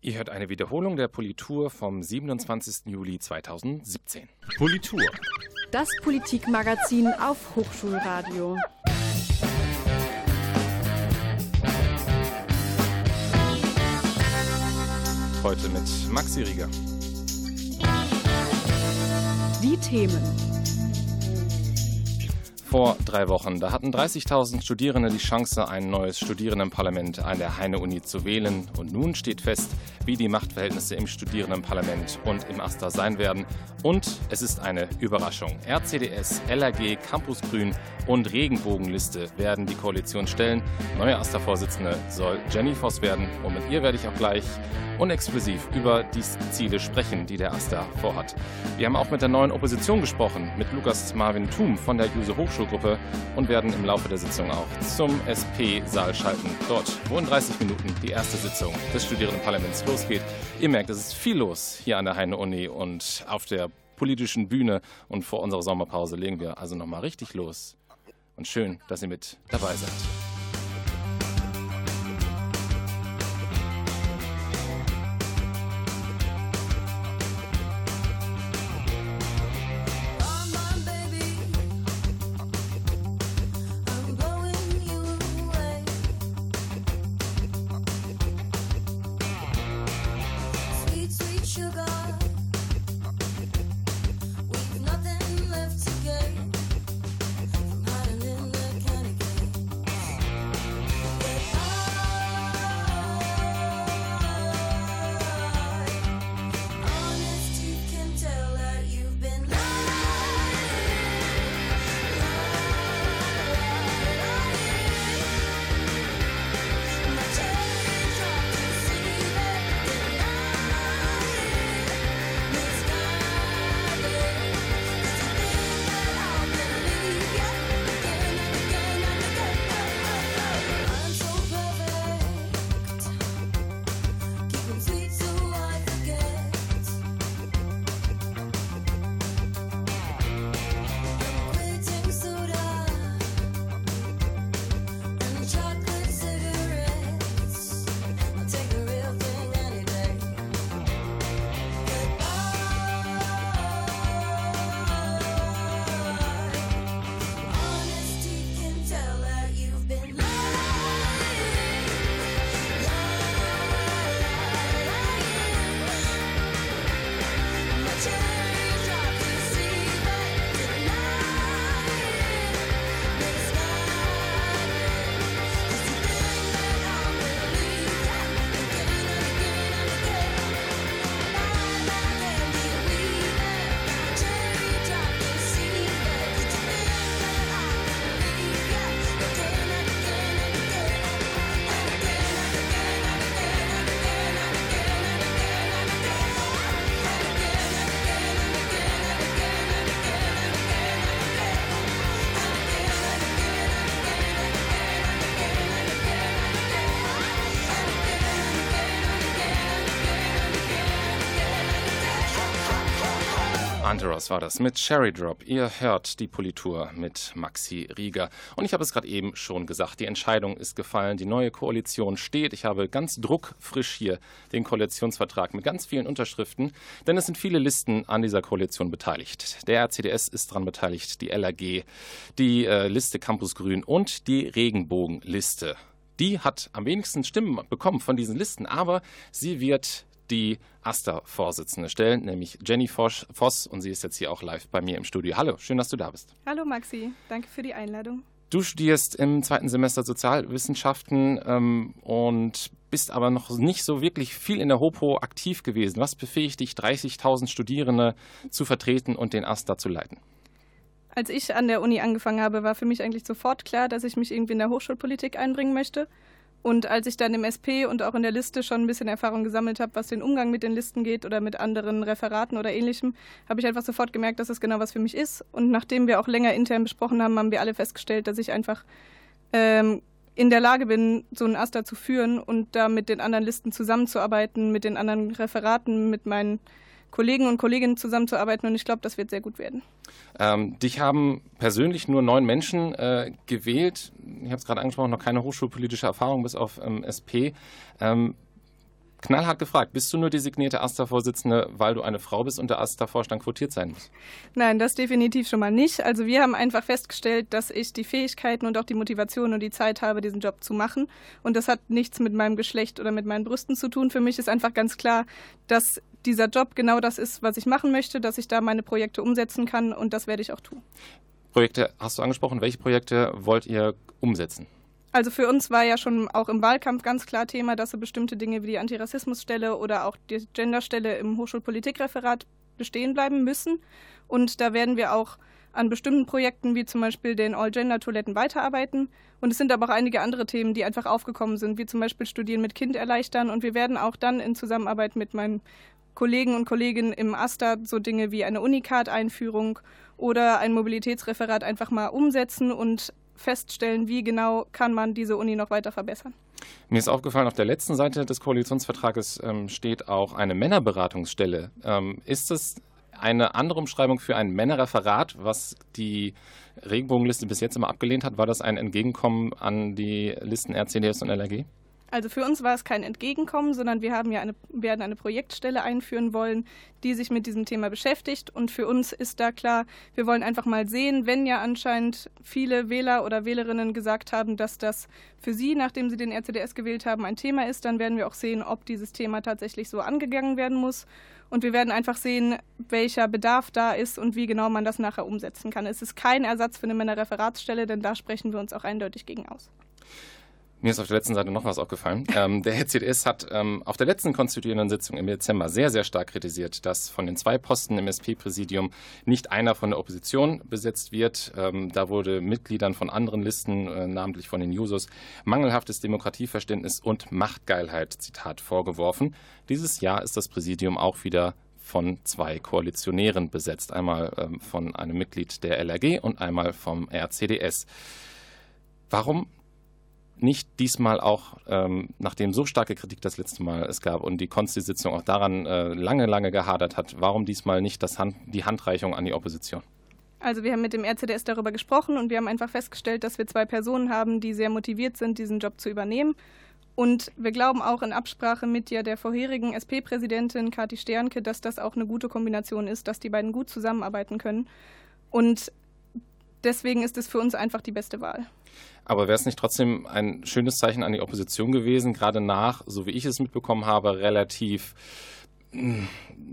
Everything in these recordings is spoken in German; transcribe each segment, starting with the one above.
Ihr hört eine Wiederholung der Politur vom 27. Juli 2017. Politur. Das Politikmagazin auf Hochschulradio. Heute mit Maxi Rieger. Die Themen. Vor drei Wochen, da hatten 30.000 Studierende die Chance, ein neues Studierendenparlament an der Heine-Uni zu wählen. Und nun steht fest, wie die Machtverhältnisse im Studierendenparlament und im AStA sein werden. Und es ist eine Überraschung. RCDS, LRG, Campus Grün und Regenbogenliste werden die Koalition stellen. Neue AStA-Vorsitzende soll Jenny Voss werden. Und mit ihr werde ich auch gleich unexklusiv über die Ziele sprechen, die der AStA vorhat. Wir haben auch mit der neuen Opposition gesprochen, mit Lukas Marvin Thum von der Juse Hochschulgruppe und werden im Laufe der Sitzung auch zum SP-Saal schalten. Dort, wo in 30 Minuten die erste Sitzung des Studierendenparlaments losgeht. Ihr merkt, es ist viel los hier an der Heine-Uni und auf der politischen Bühne. Und vor unserer Sommerpause legen wir also nochmal richtig los. Und schön, dass ihr mit dabei seid. Hunterers war das mit Cherry Drop. Ihr hört die Politur mit Maxi Rieger. Und ich habe es gerade eben schon gesagt, die Entscheidung ist gefallen, die neue Koalition steht. Ich habe ganz druckfrisch hier den Koalitionsvertrag mit ganz vielen Unterschriften, denn es sind viele Listen an dieser Koalition beteiligt. Der RCDS ist daran beteiligt, die LAG, die äh, Liste Campus Grün und die Regenbogenliste. Die hat am wenigsten Stimmen bekommen von diesen Listen, aber sie wird die AStA-Vorsitzende stellen, nämlich Jenny Voss. Und sie ist jetzt hier auch live bei mir im Studio. Hallo, schön, dass du da bist. Hallo Maxi, danke für die Einladung. Du studierst im zweiten Semester Sozialwissenschaften ähm, und bist aber noch nicht so wirklich viel in der HOPO aktiv gewesen. Was befähigt dich, 30.000 Studierende zu vertreten und den AStA zu leiten? Als ich an der Uni angefangen habe, war für mich eigentlich sofort klar, dass ich mich irgendwie in der Hochschulpolitik einbringen möchte. Und als ich dann im SP und auch in der Liste schon ein bisschen Erfahrung gesammelt habe, was den Umgang mit den Listen geht oder mit anderen Referaten oder ähnlichem, habe ich einfach sofort gemerkt, dass das genau was für mich ist. Und nachdem wir auch länger intern besprochen haben, haben wir alle festgestellt, dass ich einfach ähm, in der Lage bin, so ein Aster zu führen und da mit den anderen Listen zusammenzuarbeiten, mit den anderen Referaten, mit meinen Kollegen und Kolleginnen zusammenzuarbeiten und ich glaube, das wird sehr gut werden. Ähm, dich haben persönlich nur neun Menschen äh, gewählt. Ich habe es gerade angesprochen, noch keine hochschulpolitische Erfahrung bis auf ähm, SP. Ähm, knallhart gefragt, bist du nur designierte AStA-Vorsitzende, weil du eine Frau bist und der AStA-Vorstand quotiert sein muss? Nein, das definitiv schon mal nicht. Also wir haben einfach festgestellt, dass ich die Fähigkeiten und auch die Motivation und die Zeit habe, diesen Job zu machen. Und das hat nichts mit meinem Geschlecht oder mit meinen Brüsten zu tun. Für mich ist einfach ganz klar, dass dieser Job genau das ist, was ich machen möchte, dass ich da meine Projekte umsetzen kann und das werde ich auch tun. Projekte hast du angesprochen. Welche Projekte wollt ihr umsetzen? Also für uns war ja schon auch im Wahlkampf ganz klar Thema, dass so bestimmte Dinge wie die Antirassismusstelle oder auch die Genderstelle im Hochschulpolitikreferat bestehen bleiben müssen. Und da werden wir auch an bestimmten Projekten wie zum Beispiel den All-Gender-Toiletten weiterarbeiten. Und es sind aber auch einige andere Themen, die einfach aufgekommen sind, wie zum Beispiel Studieren mit Kind erleichtern. Und wir werden auch dann in Zusammenarbeit mit meinen Kollegen und Kolleginnen im AStA so Dinge wie eine Unicard-Einführung oder ein Mobilitätsreferat einfach mal umsetzen und feststellen, wie genau kann man diese Uni noch weiter verbessern. Mir ist aufgefallen, auf der letzten Seite des Koalitionsvertrages ähm, steht auch eine Männerberatungsstelle. Ähm, ist es eine andere Umschreibung für ein Männerreferat, was die Regenbogenliste bis jetzt immer abgelehnt hat? War das ein Entgegenkommen an die Listen RCDS und LRG? Also für uns war es kein Entgegenkommen, sondern wir haben ja eine, werden eine Projektstelle einführen wollen, die sich mit diesem Thema beschäftigt. Und für uns ist da klar, wir wollen einfach mal sehen, wenn ja anscheinend viele Wähler oder Wählerinnen gesagt haben, dass das für sie, nachdem sie den RCDS gewählt haben, ein Thema ist, dann werden wir auch sehen, ob dieses Thema tatsächlich so angegangen werden muss. Und wir werden einfach sehen, welcher Bedarf da ist und wie genau man das nachher umsetzen kann. Es ist kein Ersatz für eine Männerreferatsstelle, denn da sprechen wir uns auch eindeutig gegen aus. Mir ist auf der letzten Seite noch was aufgefallen. Ähm, der HCDS hat ähm, auf der letzten konstituierenden Sitzung im Dezember sehr, sehr stark kritisiert, dass von den zwei Posten im SP-Präsidium nicht einer von der Opposition besetzt wird. Ähm, da wurde Mitgliedern von anderen Listen, äh, namentlich von den Jusos, mangelhaftes Demokratieverständnis und Machtgeilheit, Zitat, vorgeworfen. Dieses Jahr ist das Präsidium auch wieder von zwei Koalitionären besetzt. Einmal ähm, von einem Mitglied der LRG und einmal vom RCDS. Warum nicht diesmal auch, ähm, nachdem so starke Kritik das letzte Mal es gab und die Konsti-Sitzung auch daran äh, lange, lange gehadert hat, warum diesmal nicht das Hand, die Handreichung an die Opposition? Also wir haben mit dem RCDS darüber gesprochen und wir haben einfach festgestellt, dass wir zwei Personen haben, die sehr motiviert sind, diesen Job zu übernehmen. Und wir glauben auch in Absprache mit ja der vorherigen SP-Präsidentin Kati Sternke, dass das auch eine gute Kombination ist, dass die beiden gut zusammenarbeiten können. Und deswegen ist es für uns einfach die beste Wahl. Aber wäre es nicht trotzdem ein schönes Zeichen an die Opposition gewesen, gerade nach, so wie ich es mitbekommen habe, relativ hm,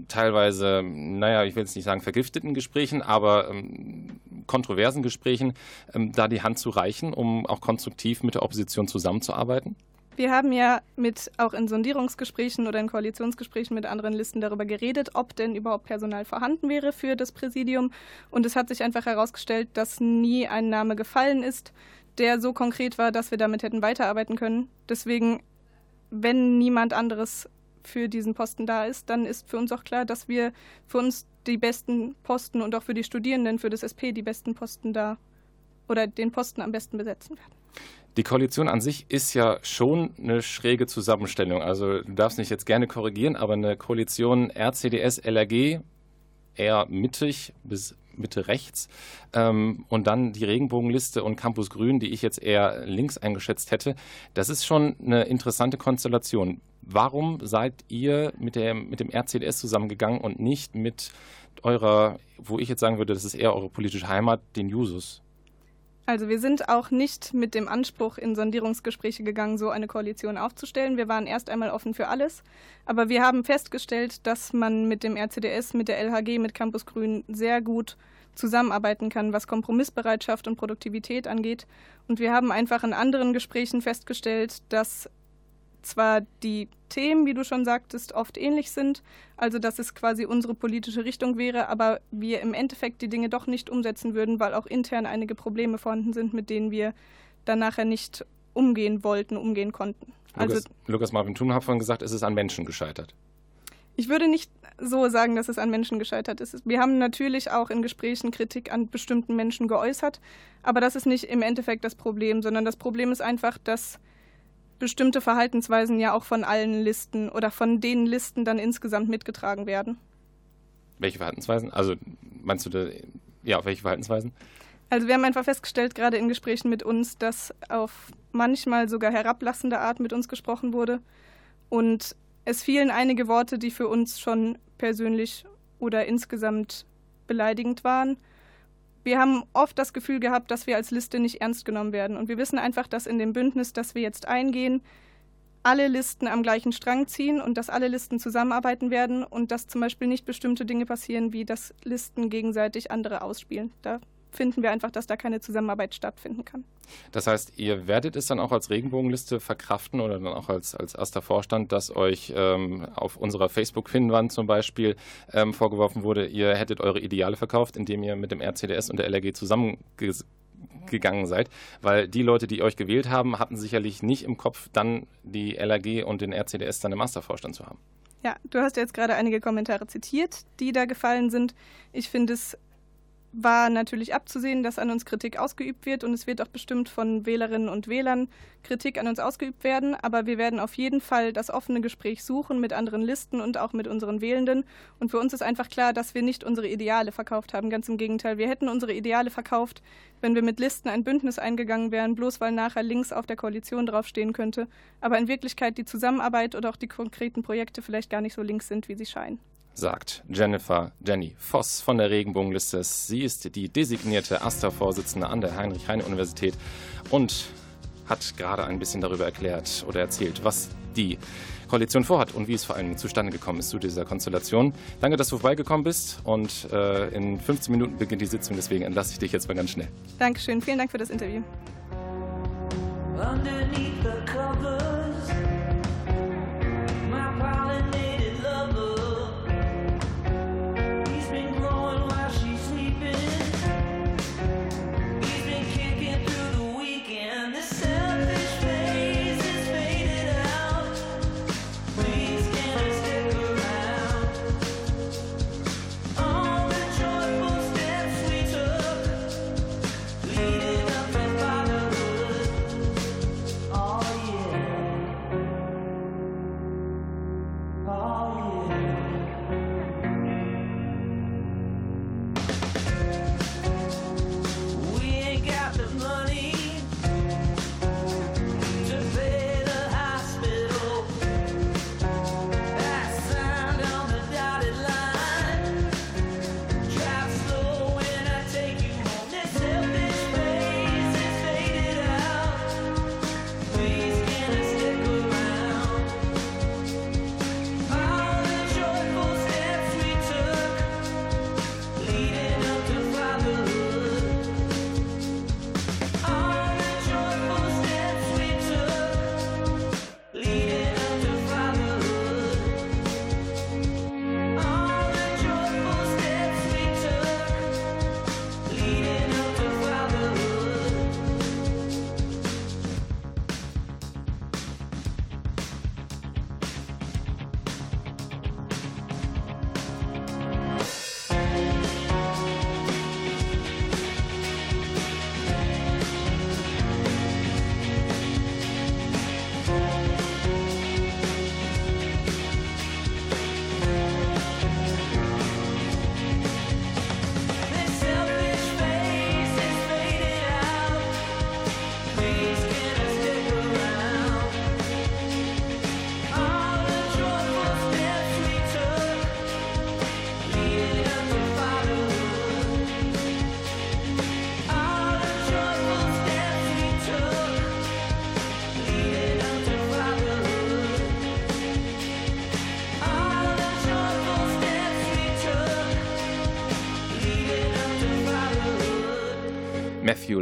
teilweise, naja, ich will jetzt nicht sagen vergifteten Gesprächen, aber ähm, kontroversen Gesprächen, ähm, da die Hand zu reichen, um auch konstruktiv mit der Opposition zusammenzuarbeiten? Wir haben ja mit auch in Sondierungsgesprächen oder in Koalitionsgesprächen mit anderen Listen darüber geredet, ob denn überhaupt Personal vorhanden wäre für das Präsidium. Und es hat sich einfach herausgestellt, dass nie ein Name gefallen ist, der so konkret war, dass wir damit hätten weiterarbeiten können. Deswegen, wenn niemand anderes für diesen Posten da ist, dann ist für uns auch klar, dass wir für uns die besten Posten und auch für die Studierenden, für das SP die besten Posten da oder den Posten am besten besetzen werden. Die Koalition an sich ist ja schon eine schräge Zusammenstellung. Also du darfst mich jetzt gerne korrigieren, aber eine Koalition RCDS, LRG, eher mittig bis Mitte rechts ähm, und dann die Regenbogenliste und Campus Grün, die ich jetzt eher links eingeschätzt hätte. Das ist schon eine interessante Konstellation. Warum seid ihr mit, der, mit dem RCDS zusammengegangen und nicht mit eurer, wo ich jetzt sagen würde, das ist eher eure politische Heimat, den Jusos? Also wir sind auch nicht mit dem Anspruch in Sondierungsgespräche gegangen, so eine Koalition aufzustellen. Wir waren erst einmal offen für alles, aber wir haben festgestellt, dass man mit dem RCDS, mit der LHG, mit Campus Grün sehr gut zusammenarbeiten kann, was Kompromissbereitschaft und Produktivität angeht. Und wir haben einfach in anderen Gesprächen festgestellt, dass zwar die Themen, wie du schon sagtest, oft ähnlich sind, also dass es quasi unsere politische Richtung wäre, aber wir im Endeffekt die Dinge doch nicht umsetzen würden, weil auch intern einige Probleme vorhanden sind, mit denen wir dann nachher nicht umgehen wollten, umgehen konnten. Also, Lukas, Lukas Marvin Thun hat vorhin gesagt, es ist an Menschen gescheitert. Ich würde nicht so sagen, dass es an Menschen gescheitert ist. Wir haben natürlich auch in Gesprächen Kritik an bestimmten Menschen geäußert, aber das ist nicht im Endeffekt das Problem, sondern das Problem ist einfach, dass bestimmte Verhaltensweisen ja auch von allen Listen oder von den Listen dann insgesamt mitgetragen werden. Welche Verhaltensweisen? Also meinst du, da, ja, welche Verhaltensweisen? Also wir haben einfach festgestellt, gerade in Gesprächen mit uns, dass auf manchmal sogar herablassende Art mit uns gesprochen wurde. Und Es fielen einige Worte, die für uns schon persönlich oder insgesamt beleidigend waren. Wir haben oft das Gefühl gehabt, dass wir als Liste nicht ernst genommen werden. Und wir wissen einfach, dass in dem Bündnis, das wir jetzt eingehen, alle Listen am gleichen Strang ziehen und dass alle Listen zusammenarbeiten werden und dass zum Beispiel nicht bestimmte Dinge passieren, wie dass Listen gegenseitig andere ausspielen. Da finden wir einfach, dass da keine Zusammenarbeit stattfinden kann. Das heißt, ihr werdet es dann auch als Regenbogenliste verkraften oder dann auch als, als erster Vorstand, dass euch ähm, auf unserer Facebook-Finnwand zum Beispiel ähm, vorgeworfen wurde, ihr hättet eure Ideale verkauft, indem ihr mit dem RCDS und der LRG zusammengegangen seid, weil die Leute, die euch gewählt haben, hatten sicherlich nicht im Kopf, dann die LRG und den RCDS dann im Mastervorstand zu haben. Ja, du hast jetzt gerade einige Kommentare zitiert, die da gefallen sind. Ich finde es war natürlich abzusehen, dass an uns Kritik ausgeübt wird und es wird auch bestimmt von Wählerinnen und Wählern Kritik an uns ausgeübt werden. Aber wir werden auf jeden Fall das offene Gespräch suchen mit anderen Listen und auch mit unseren Wählenden. Und für uns ist einfach klar, dass wir nicht unsere Ideale verkauft haben. Ganz im Gegenteil, wir hätten unsere Ideale verkauft, wenn wir mit Listen ein Bündnis eingegangen wären, bloß weil nachher links auf der Koalition draufstehen könnte. Aber in Wirklichkeit die Zusammenarbeit oder auch die konkreten Projekte vielleicht gar nicht so links sind, wie sie scheinen sagt Jennifer Jenny Voss von der Regenbogenliste. Sie ist die designierte AStA-Vorsitzende an der Heinrich-Heine-Universität und hat gerade ein bisschen darüber erklärt oder erzählt, was die Koalition vorhat und wie es vor allem zustande gekommen ist zu dieser Konstellation. Danke, dass du vorbeigekommen bist und äh, in 15 Minuten beginnt die Sitzung, deswegen entlasse ich dich jetzt mal ganz schnell. Dankeschön, vielen Dank für das Interview. Underneath the cover. Matthew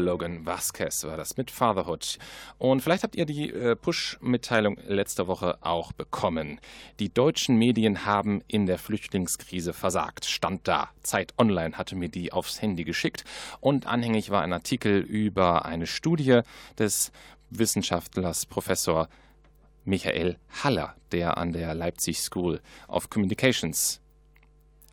Logan Vasquez war das mit Fatherhood. Und vielleicht habt ihr die äh, Push-Mitteilung letzte Woche auch bekommen. Die deutschen Medien haben in der Flüchtlingskrise versagt. Stand da. Zeit Online hatte mir die aufs Handy geschickt. Und anhängig war ein Artikel über eine Studie des Wissenschaftlers Professor Michael Haller, der an der Leipzig School of Communications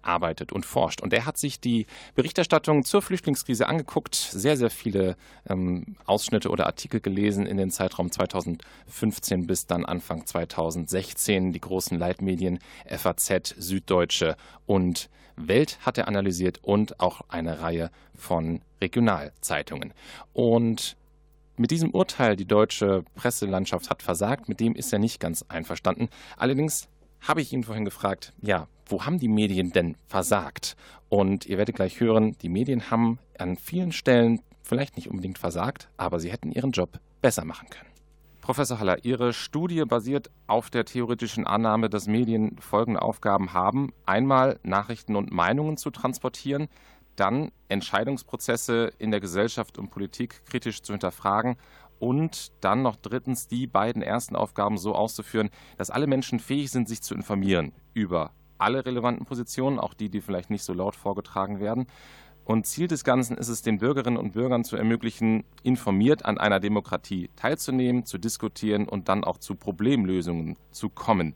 arbeitet und forscht. Und er hat sich die Berichterstattung zur Flüchtlingskrise angeguckt, sehr, sehr viele ähm, Ausschnitte oder Artikel gelesen in den Zeitraum 2015 bis dann Anfang 2016. Die großen Leitmedien FAZ, Süddeutsche und Welt hat er analysiert und auch eine Reihe von Regionalzeitungen. Und mit diesem Urteil, die deutsche Presselandschaft hat versagt, mit dem ist er nicht ganz einverstanden. Allerdings habe ich ihn vorhin gefragt, ja, wo haben die Medien denn versagt? Und ihr werdet gleich hören, die Medien haben an vielen Stellen vielleicht nicht unbedingt versagt, aber sie hätten ihren Job besser machen können. Professor Haller, Ihre Studie basiert auf der theoretischen Annahme, dass Medien folgende Aufgaben haben. Einmal Nachrichten und Meinungen zu transportieren, dann Entscheidungsprozesse in der Gesellschaft und Politik kritisch zu hinterfragen und dann noch drittens die beiden ersten Aufgaben so auszuführen, dass alle Menschen fähig sind, sich zu informieren über alle relevanten Positionen, auch die, die vielleicht nicht so laut vorgetragen werden. Und Ziel des Ganzen ist es, den Bürgerinnen und Bürgern zu ermöglichen, informiert an einer Demokratie teilzunehmen, zu diskutieren und dann auch zu Problemlösungen zu kommen.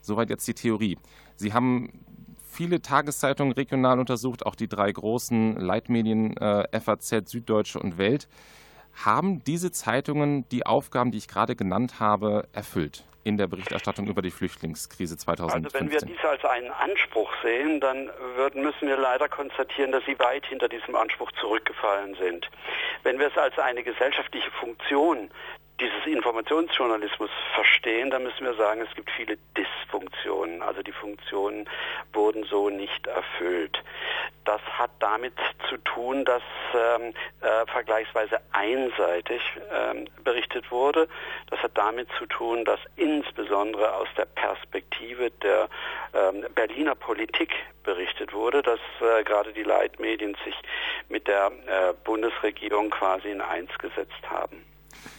Soweit jetzt die Theorie. Sie haben viele Tageszeitungen regional untersucht, auch die drei großen Leitmedien äh, FAZ, Süddeutsche und Welt. Haben diese Zeitungen die Aufgaben, die ich gerade genannt habe, erfüllt in der Berichterstattung über die Flüchtlingskrise 2015? Also wenn wir dies als einen Anspruch sehen, dann würden, müssen wir leider konstatieren, dass sie weit hinter diesem Anspruch zurückgefallen sind. Wenn wir es als eine gesellschaftliche Funktion dieses Informationsjournalismus verstehen, dann müssen wir sagen, es gibt viele Dysfunktionen. Also die Funktionen wurden so nicht erfüllt. Das hat damit zu tun, dass ähm, äh, vergleichsweise einseitig ähm, berichtet wurde. Das hat damit zu tun, dass insbesondere aus der Perspektive der ähm, Berliner Politik berichtet wurde, dass äh, gerade die Leitmedien sich mit der äh, Bundesregierung quasi in eins gesetzt haben.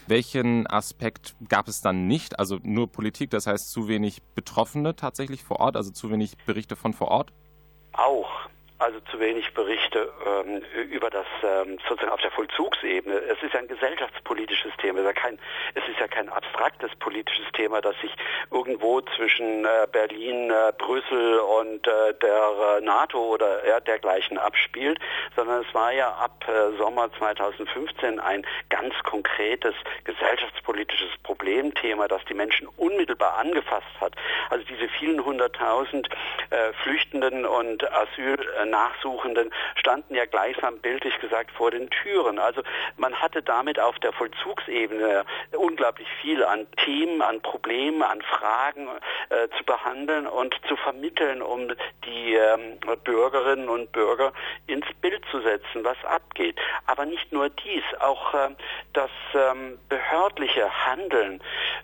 Welchen Aspekt gab es dann nicht? Also nur Politik, das heißt zu wenig Betroffene tatsächlich vor Ort, also zu wenig Berichte von vor Ort? Auch also zu wenig Berichte ähm, über das ähm, sozusagen auf der Vollzugsebene. Es ist ja ein gesellschaftspolitisches Thema. Es ist ja kein, es ist ja kein abstraktes politisches Thema, das sich irgendwo zwischen äh, Berlin, äh, Brüssel und äh, der äh, NATO oder ja, dergleichen abspielt, sondern es war ja ab äh, Sommer 2015 ein ganz konkretes gesellschaftspolitisches Problemthema, das die Menschen unmittelbar angefasst hat. Also diese vielen hunderttausend äh, Flüchtenden und Asyl Nachsuchenden standen ja gleichsam bildlich gesagt vor den Türen. Also man hatte damit auf der Vollzugsebene unglaublich viel an Themen, an Problemen, an Fragen äh, zu behandeln und zu vermitteln, um die ähm, Bürgerinnen und Bürger ins Bild zu setzen, was abgeht. Aber nicht nur dies, auch äh, das ähm, behördliche Handeln,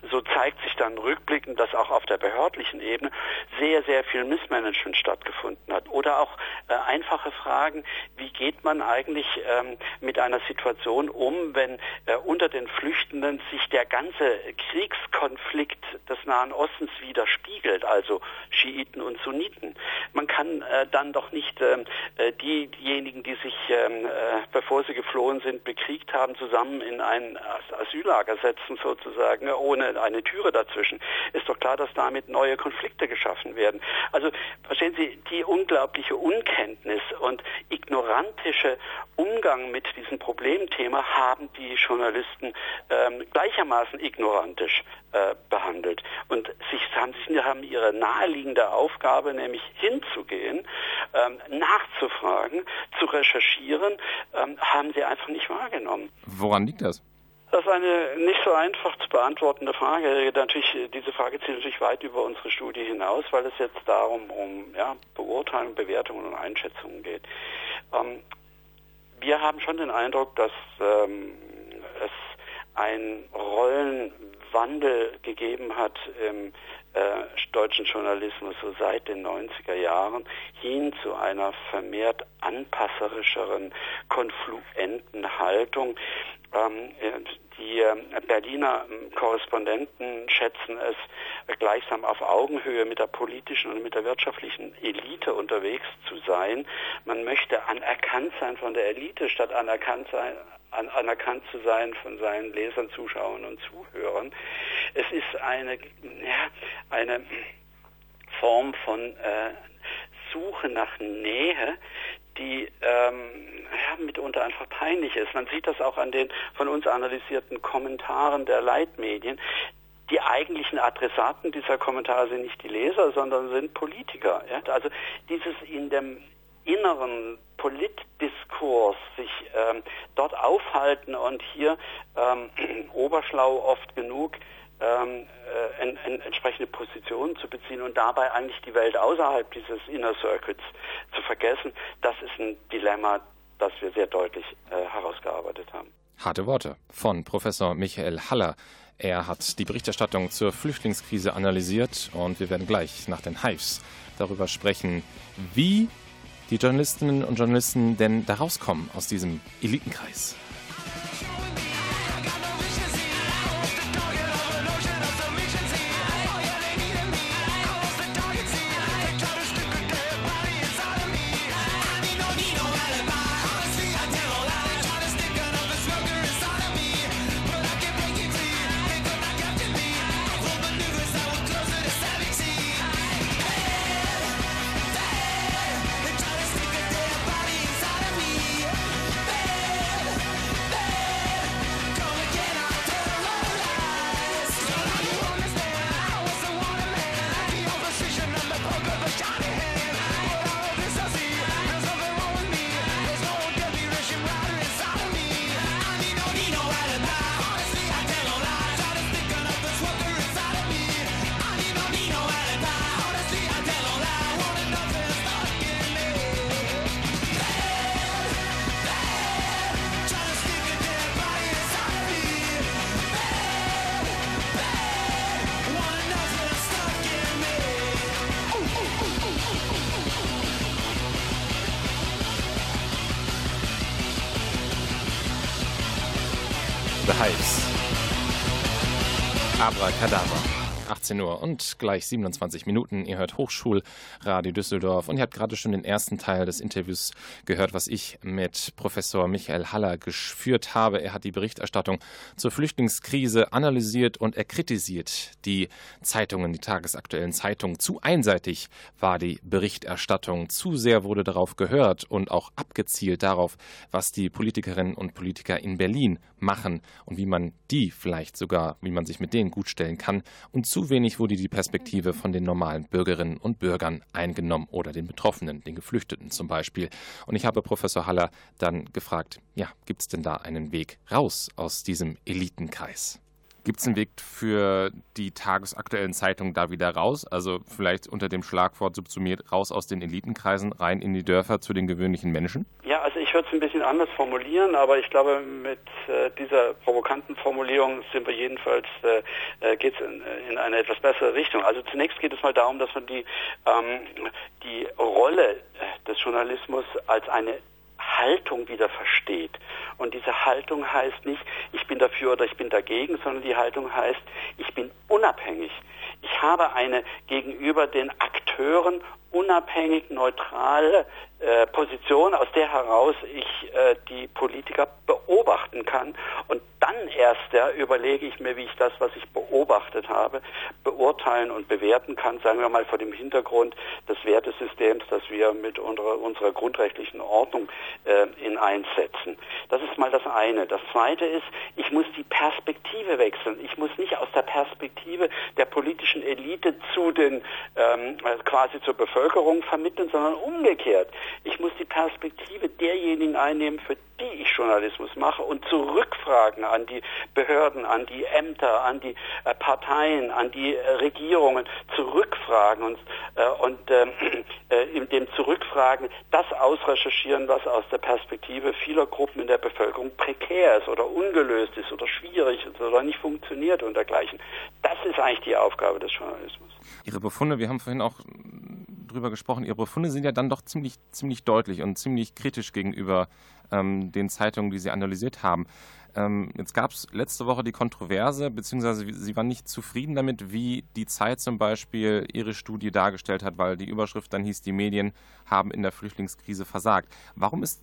so zeigt sich dann rückblickend, dass auch auf der behördlichen Ebene sehr, sehr viel Missmanagement stattgefunden hat. Oder auch äh, einfache Fragen, wie geht man eigentlich ähm, mit einer Situation um, wenn äh, unter den Flüchtenden sich der ganze Kriegskonflikt des Nahen Ostens widerspiegelt, also Schiiten und Sunniten. Man kann äh, dann doch nicht ähm, äh, diejenigen, die sich, ähm, äh, bevor sie geflohen sind, bekriegt haben, zusammen in ein Asyllager setzen sozusagen, ohne eine Türe dazwischen. Ist doch klar, dass damit neue Konflikte geschaffen werden. Also verstehen Sie, die unglaubliche Unkenntnis und ignorantische Umgang mit diesem Problemthema haben die Journalisten ähm, gleichermaßen ignorantisch äh, behandelt. Und sich haben, sich, haben ihre naheliegende Aufgabe, nämlich hinzugehen, ähm, nachzufragen, zu recherchieren, ähm, haben sie einfach nicht wahrgenommen. Woran liegt das? Das ist eine nicht so einfach zu beantwortende Frage. Natürlich, diese Frage zielt natürlich weit über unsere Studie hinaus, weil es jetzt darum um ja, Beurteilung, Bewertungen und Einschätzungen geht. Ähm, wir haben schon den Eindruck, dass ähm, es ein Rollenwandel gegeben hat im äh, deutschen Journalismus so seit den 90er Jahren hin zu einer vermehrt anpasserischeren, konfluenten Haltung. Ähm, die äh, Berliner ähm, Korrespondenten schätzen es gleichsam auf Augenhöhe mit der politischen und mit der wirtschaftlichen Elite unterwegs zu sein. Man möchte anerkannt sein von der Elite, statt anerkannt sein, anerkannt zu sein von seinen Lesern, Zuschauern und Zuhörern. Es ist eine, ja, eine Form von äh, Suche nach Nähe, die ähm, ja, mitunter einfach peinlich ist. Man sieht das auch an den von uns analysierten Kommentaren der Leitmedien. Die eigentlichen Adressaten dieser Kommentare sind nicht die Leser, sondern sind Politiker. Ja? Also dieses in dem inneren Politdiskurs sich ähm, dort aufhalten und hier ähm, oberschlau oft genug ähm, äh, en, en, entsprechende Positionen zu beziehen und dabei eigentlich die Welt außerhalb dieses Inner Circuits zu vergessen, das ist ein Dilemma, das wir sehr deutlich äh, herausgearbeitet haben. Harte Worte von Professor Michael Haller. Er hat die Berichterstattung zur Flüchtlingskrise analysiert und wir werden gleich nach den Hives darüber sprechen, wie die Journalistinnen und Journalisten denn da rauskommen aus diesem Elitenkreis. kadar. 18 Uhr und gleich 27 Minuten. Ihr hört Hochschulradio Düsseldorf und ihr habt gerade schon den ersten Teil des Interviews gehört, was ich mit Professor Michael Haller geführt habe. Er hat die Berichterstattung zur Flüchtlingskrise analysiert und er kritisiert die Zeitungen, die tagesaktuellen Zeitungen. Zu einseitig war die Berichterstattung. Zu sehr wurde darauf gehört und auch abgezielt darauf, was die Politikerinnen und Politiker in Berlin machen und wie man die vielleicht sogar, wie man sich mit denen gutstellen kann. Und zu zu wenig wurde die Perspektive von den normalen Bürgerinnen und Bürgern eingenommen oder den Betroffenen, den Geflüchteten zum Beispiel. Und ich habe Professor Haller dann gefragt, ja, gibt es denn da einen Weg raus aus diesem Elitenkreis? Gibt es einen Weg für die tagesaktuellen Zeitungen da wieder raus? Also vielleicht unter dem Schlagwort subsumiert raus aus den Elitenkreisen, rein in die Dörfer zu den gewöhnlichen Menschen? Ja, also ich würde es ein bisschen anders formulieren, aber ich glaube, mit äh, dieser provokanten Formulierung sind wir jedenfalls, äh, äh geht es in, in, eine etwas bessere Richtung. Also zunächst geht es mal darum, dass man die, ähm, die Rolle des Journalismus als eine Haltung wieder versteht. Und diese Haltung heißt nicht, ich bin dafür oder ich bin dagegen, sondern die Haltung heißt, ich bin unabhängig. Ich habe eine gegenüber den Akteuren unabhängig, neutrale äh, Position, aus der heraus ich äh, die Politiker beobachten kann. Und dann erst ja, überlege ich mir, wie ich das, was ich beobachtet habe, beurteilen und bewerten kann, sagen wir mal vor dem Hintergrund des Wertesystems, das wir mit unserer, unserer grundrechtlichen Ordnung äh, in einsetzen. Das ist mal das eine. Das zweite ist, ich muss die Perspektive wechseln. Ich muss nicht aus der Perspektive der politischen Elite zu den ähm, quasi zur Bevölkerung Bevölkerung vermitteln, sondern umgekehrt. Ich muss die Perspektive derjenigen einnehmen, für die ich Journalismus mache und zurückfragen an die Behörden, an die Ämter, an die äh, Parteien, an die äh, Regierungen, zurückfragen und, äh, und ähm, äh, in dem Zurückfragen das ausrecherchieren, was aus der Perspektive vieler Gruppen in der Bevölkerung prekär ist oder ungelöst ist oder schwierig ist oder nicht funktioniert und dergleichen. Das ist eigentlich die Aufgabe des Journalismus. Ihre Befunde, wir haben vorhin auch drüber gesprochen, Ihre Befunde sind ja dann doch ziemlich, ziemlich deutlich und ziemlich kritisch gegenüber ähm, den Zeitungen, die Sie analysiert haben. Ähm, jetzt gab es letzte Woche die Kontroverse, beziehungsweise Sie waren nicht zufrieden damit, wie die Zeit zum Beispiel ihre Studie dargestellt hat, weil die Überschrift dann hieß, die Medien haben in der Flüchtlingskrise versagt. Warum ist,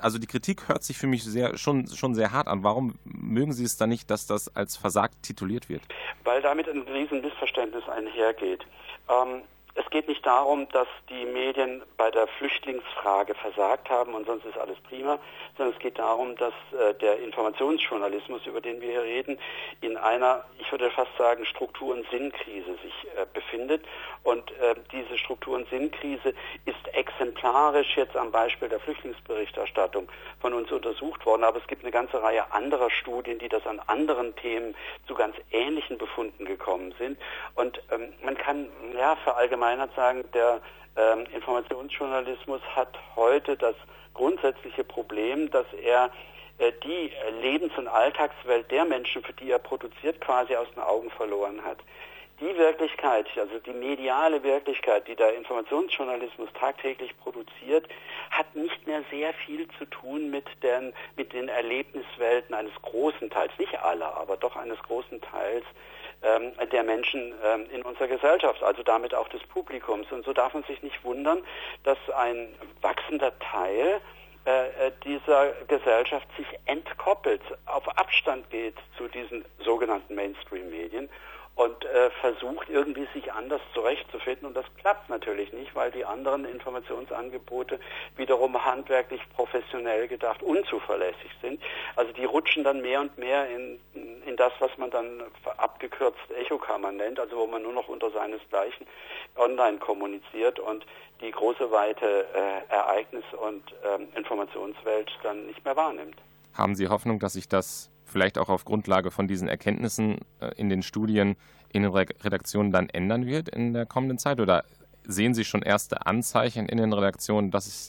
also die Kritik hört sich für mich sehr, schon, schon sehr hart an. Warum mögen Sie es dann nicht, dass das als versagt tituliert wird? Weil damit ein Riesenmissverständnis einhergeht. Ähm, es geht nicht darum, dass die Medien bei der Flüchtlingsfrage versagt haben und sonst ist alles prima, sondern es geht darum, dass äh, der Informationsjournalismus, über den wir hier reden, in einer, ich würde fast sagen, Struktur- und Sinnkrise sich äh, befindet. Und äh, diese Struktur- und Sinnkrise ist exemplarisch jetzt am Beispiel der Flüchtlingsberichterstattung von uns untersucht worden. Aber es gibt eine ganze Reihe anderer Studien, die das an anderen Themen zu ganz ähnlichen Befunden gekommen sind. Und ähm, man kann ja verallgemeinert sagen, der ähm, Informationsjournalismus hat heute das grundsätzliche Problem, dass er äh, die Lebens- und Alltagswelt der Menschen, für die er produziert, quasi aus den Augen verloren hat. Die Wirklichkeit, also die mediale Wirklichkeit, die der Informationsjournalismus tagtäglich produziert, hat nicht mehr sehr viel zu tun mit den, mit den Erlebniswelten eines großen Teils, nicht aller, aber doch eines großen Teils ähm, der Menschen ähm, in unserer Gesellschaft, also damit auch des Publikums. Und so darf man sich nicht wundern, dass ein wachsender Teil äh, äh, dieser Gesellschaft sich entkoppelt, auf Abstand geht zu diesen sogenannten Mainstream-Medien und äh, versucht irgendwie sich anders zurechtzufinden. Und das klappt natürlich nicht, weil die anderen Informationsangebote wiederum handwerklich professionell gedacht unzuverlässig sind. Also die rutschen dann mehr und mehr in, in das, was man dann abgekürzt Echokammer nennt, also wo man nur noch unter seinesgleichen online kommuniziert und die große weite äh, Ereignis- und ähm, Informationswelt dann nicht mehr wahrnimmt. Haben Sie Hoffnung, dass sich das vielleicht auch auf Grundlage von diesen Erkenntnissen äh, in den Studien in den Redaktionen dann ändern wird in der kommenden Zeit? Oder sehen Sie schon erste Anzeichen in den Redaktionen, dass es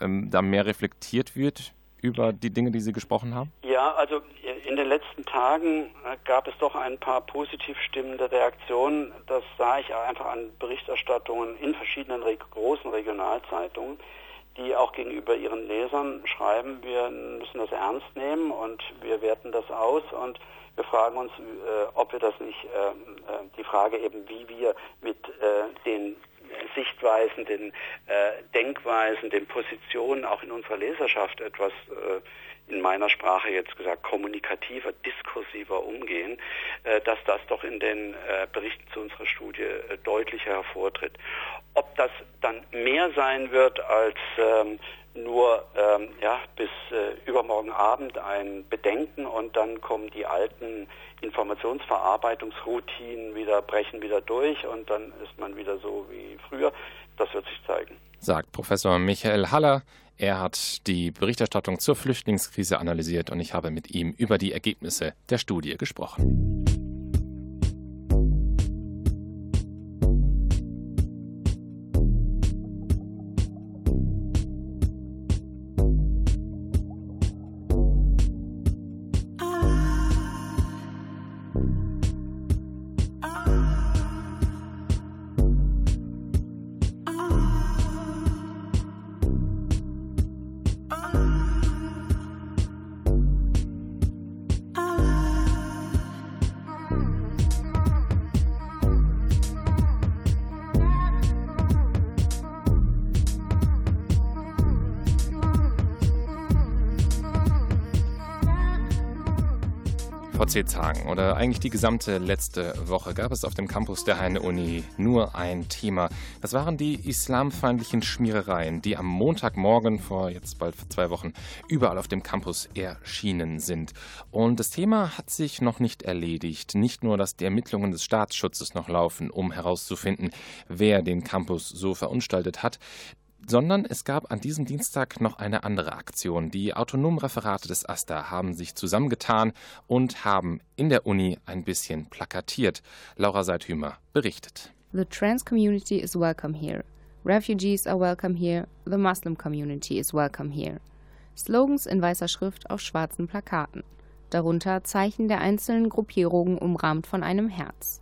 ähm, da mehr reflektiert wird über die Dinge, die Sie gesprochen haben? Ja, also in den letzten Tagen äh, gab es doch ein paar positiv stimmende Reaktionen. Das sah ich einfach an Berichterstattungen in verschiedenen großen Regionalzeitungen die auch gegenüber ihren Lesern schreiben, wir müssen das ernst nehmen und wir werten das aus und wir fragen uns, äh, ob wir das nicht, äh, äh, die Frage eben, wie wir mit äh, den Sichtweisen, den äh, Denkweisen, den Positionen auch in unserer Leserschaft etwas äh, in meiner Sprache jetzt gesagt kommunikativer, diskursiver umgehen, äh, dass das doch in den äh, Berichten zu unserer Studie äh, deutlicher hervortritt. Ob das dann mehr sein wird als ähm, nur ähm, ja, bis äh, übermorgen Abend ein Bedenken und dann kommen die alten Informationsverarbeitungsroutinen wieder, brechen wieder durch und dann ist man wieder so wie früher. Das wird sich zeigen. Sagt Professor Michael Haller. Er hat die Berichterstattung zur Flüchtlingskrise analysiert und ich habe mit ihm über die Ergebnisse der Studie gesprochen. Tagen oder eigentlich die gesamte letzte Woche gab es auf dem Campus der Heine-Uni nur ein Thema. Das waren die islamfeindlichen Schmierereien, die am Montagmorgen vor jetzt bald zwei Wochen überall auf dem Campus erschienen sind. Und das Thema hat sich noch nicht erledigt. Nicht nur, dass die Ermittlungen des Staatsschutzes noch laufen, um herauszufinden, wer den Campus so verunstaltet hat sondern es gab an diesem Dienstag noch eine andere Aktion. Die autonomen Referate des AStA haben sich zusammengetan und haben in der Uni ein bisschen plakatiert. Laura Seithümer berichtet. The trans community is welcome here. Refugees are welcome here. The Muslim community is welcome here. Slogans in weißer Schrift auf schwarzen Plakaten. Darunter Zeichen der einzelnen Gruppierungen umrahmt von einem Herz.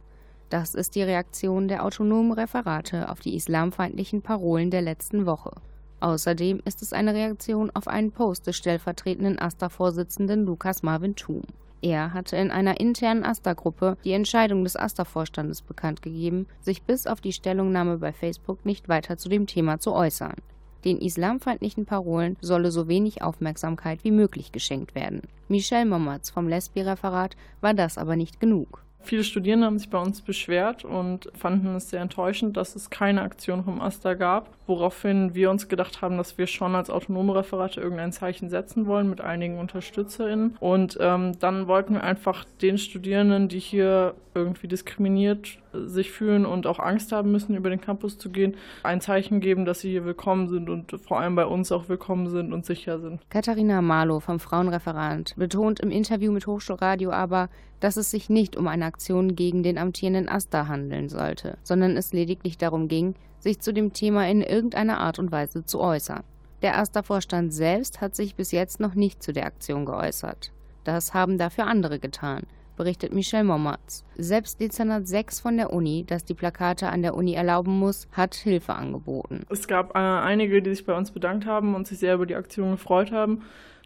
Das ist die Reaktion der autonomen Referate auf die islamfeindlichen Parolen der letzten Woche. Außerdem ist es eine Reaktion auf einen Post des stellvertretenden AStA-Vorsitzenden Lukas Marvin Thum. Er hatte in einer internen AStA-Gruppe die Entscheidung des AStA-Vorstandes bekannt gegeben, sich bis auf die Stellungnahme bei Facebook nicht weiter zu dem Thema zu äußern. Den islamfeindlichen Parolen solle so wenig Aufmerksamkeit wie möglich geschenkt werden. Michelle Mommertz vom Lesbi-Referat war das aber nicht genug. Viele Studierende haben sich bei uns beschwert und fanden es sehr enttäuschend, dass es keine Aktion vom AStA gab, woraufhin wir uns gedacht haben, dass wir schon als autonome Referate irgendein Zeichen setzen wollen mit einigen UnterstützerInnen. Und ähm, dann wollten wir einfach den Studierenden, die hier irgendwie diskriminiert sich fühlen und auch Angst haben müssen, über den Campus zu gehen, ein Zeichen geben, dass sie hier willkommen sind und vor allem bei uns auch willkommen sind und sicher sind. Katharina Marlow vom Frauenreferat betont im Interview mit Hochschulradio aber, dass es sich nicht um eine Aktion gegen den amtierenden Asta handeln sollte, sondern es lediglich darum ging, sich zu dem Thema in irgendeiner Art und Weise zu äußern. Der Asta-Vorstand selbst hat sich bis jetzt noch nicht zu der Aktion geäußert. Das haben dafür andere getan, berichtet Michel Mommertz. Selbst Dezernat 6 von der Uni, das die Plakate an der Uni erlauben muss, hat Hilfe angeboten. Es gab äh, einige, die sich bei uns bedankt haben und sich sehr über die Aktion gefreut haben.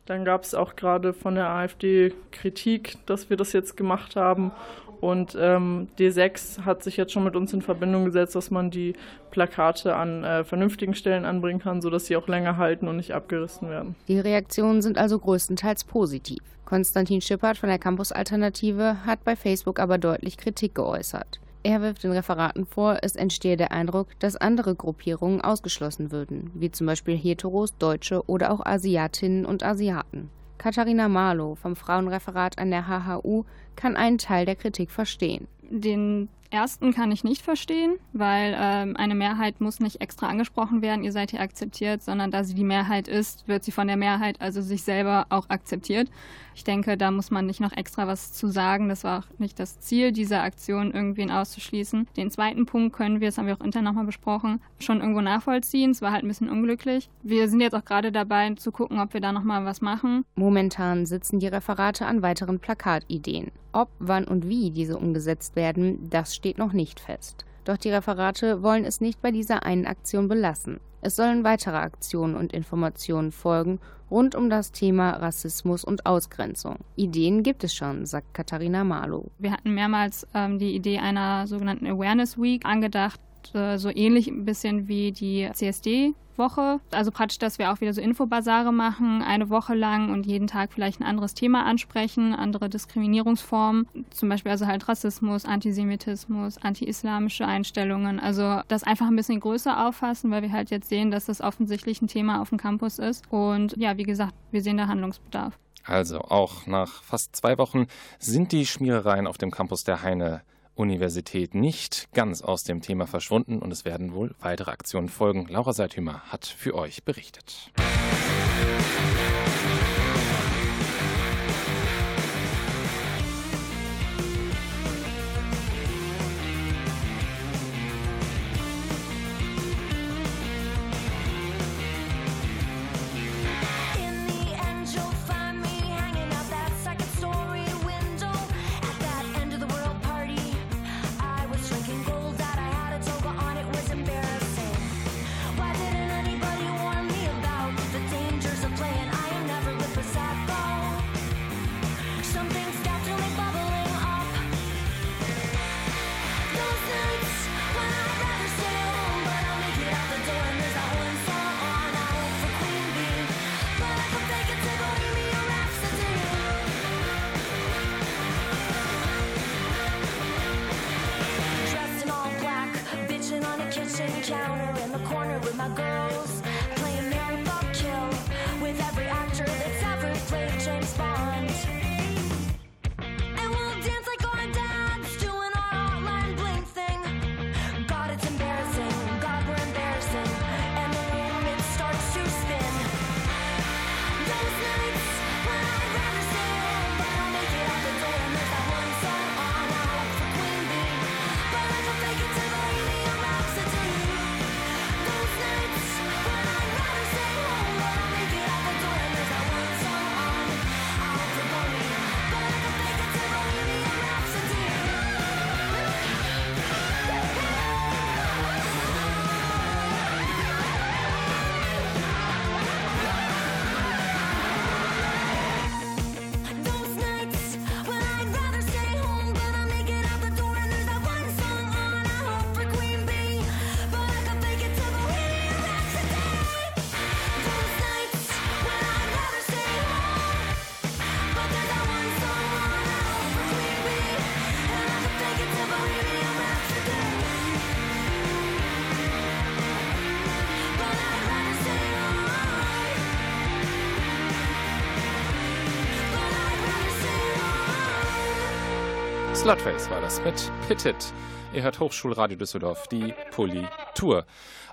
Dann gab es auch gerade von der AfD Kritik, dass wir das jetzt gemacht haben. Und ähm, D6 hat sich jetzt schon mit uns in Verbindung gesetzt, dass man die Plakate an äh, vernünftigen Stellen anbringen kann, sodass sie auch länger halten und nicht abgerissen werden. Die Reaktionen sind also größtenteils positiv. Konstantin Schippert von der Campus Alternative hat bei Facebook aber deutlich Kritik geäußert. Er wirft den Referaten vor, es entstehe der Eindruck, dass andere Gruppierungen ausgeschlossen würden, wie zum Beispiel Heteros, Deutsche oder auch Asiatinnen und Asiaten. Katharina Marlow vom Frauenreferat an der HHU kann einen Teil der Kritik verstehen. Den ersten kann ich nicht verstehen, weil ähm, eine Mehrheit muss nicht extra angesprochen werden, ihr seid hier akzeptiert, sondern da sie die Mehrheit ist, wird sie von der Mehrheit, also sich selber, auch akzeptiert. Ich denke, da muss man nicht noch extra was zu sagen. Das war auch nicht das Ziel dieser Aktion, irgendwen auszuschließen. Den zweiten Punkt können wir, das haben wir auch intern nochmal besprochen, schon irgendwo nachvollziehen. Es war halt ein bisschen unglücklich. Wir sind jetzt auch gerade dabei zu gucken, ob wir da nochmal was machen. Momentan sitzen die Referate an weiteren Plakatideen. Ob, wann und wie diese umgesetzt werden, das steht noch nicht fest. Doch die Referate wollen es nicht bei dieser einen Aktion belassen. Es sollen weitere Aktionen und Informationen folgen rund um das Thema Rassismus und Ausgrenzung. Ideen gibt es schon, sagt Katharina Marlow. Wir hatten mehrmals ähm, die Idee einer sogenannten Awareness Week angedacht, äh, so ähnlich ein bisschen wie die CSD Woche. Also praktisch, dass wir auch wieder so Infobasare machen, eine Woche lang und jeden Tag vielleicht ein anderes Thema ansprechen, andere Diskriminierungsformen, zum Beispiel also halt Rassismus, Antisemitismus, anti-islamische Einstellungen. Also das einfach ein bisschen größer auffassen, weil wir halt jetzt sehen, dass das offensichtlich ein Thema auf dem Campus ist. Und ja, wie gesagt, wir sehen da Handlungsbedarf. Also auch nach fast zwei Wochen sind die Schmierereien auf dem Campus der Heine Universität nicht ganz aus dem Thema verschwunden und es werden wohl weitere Aktionen folgen. Laura Seithümer hat für euch berichtet. transform. Slutface war das mit Pitted. Ihr hört Hochschulradio Düsseldorf, die Politur.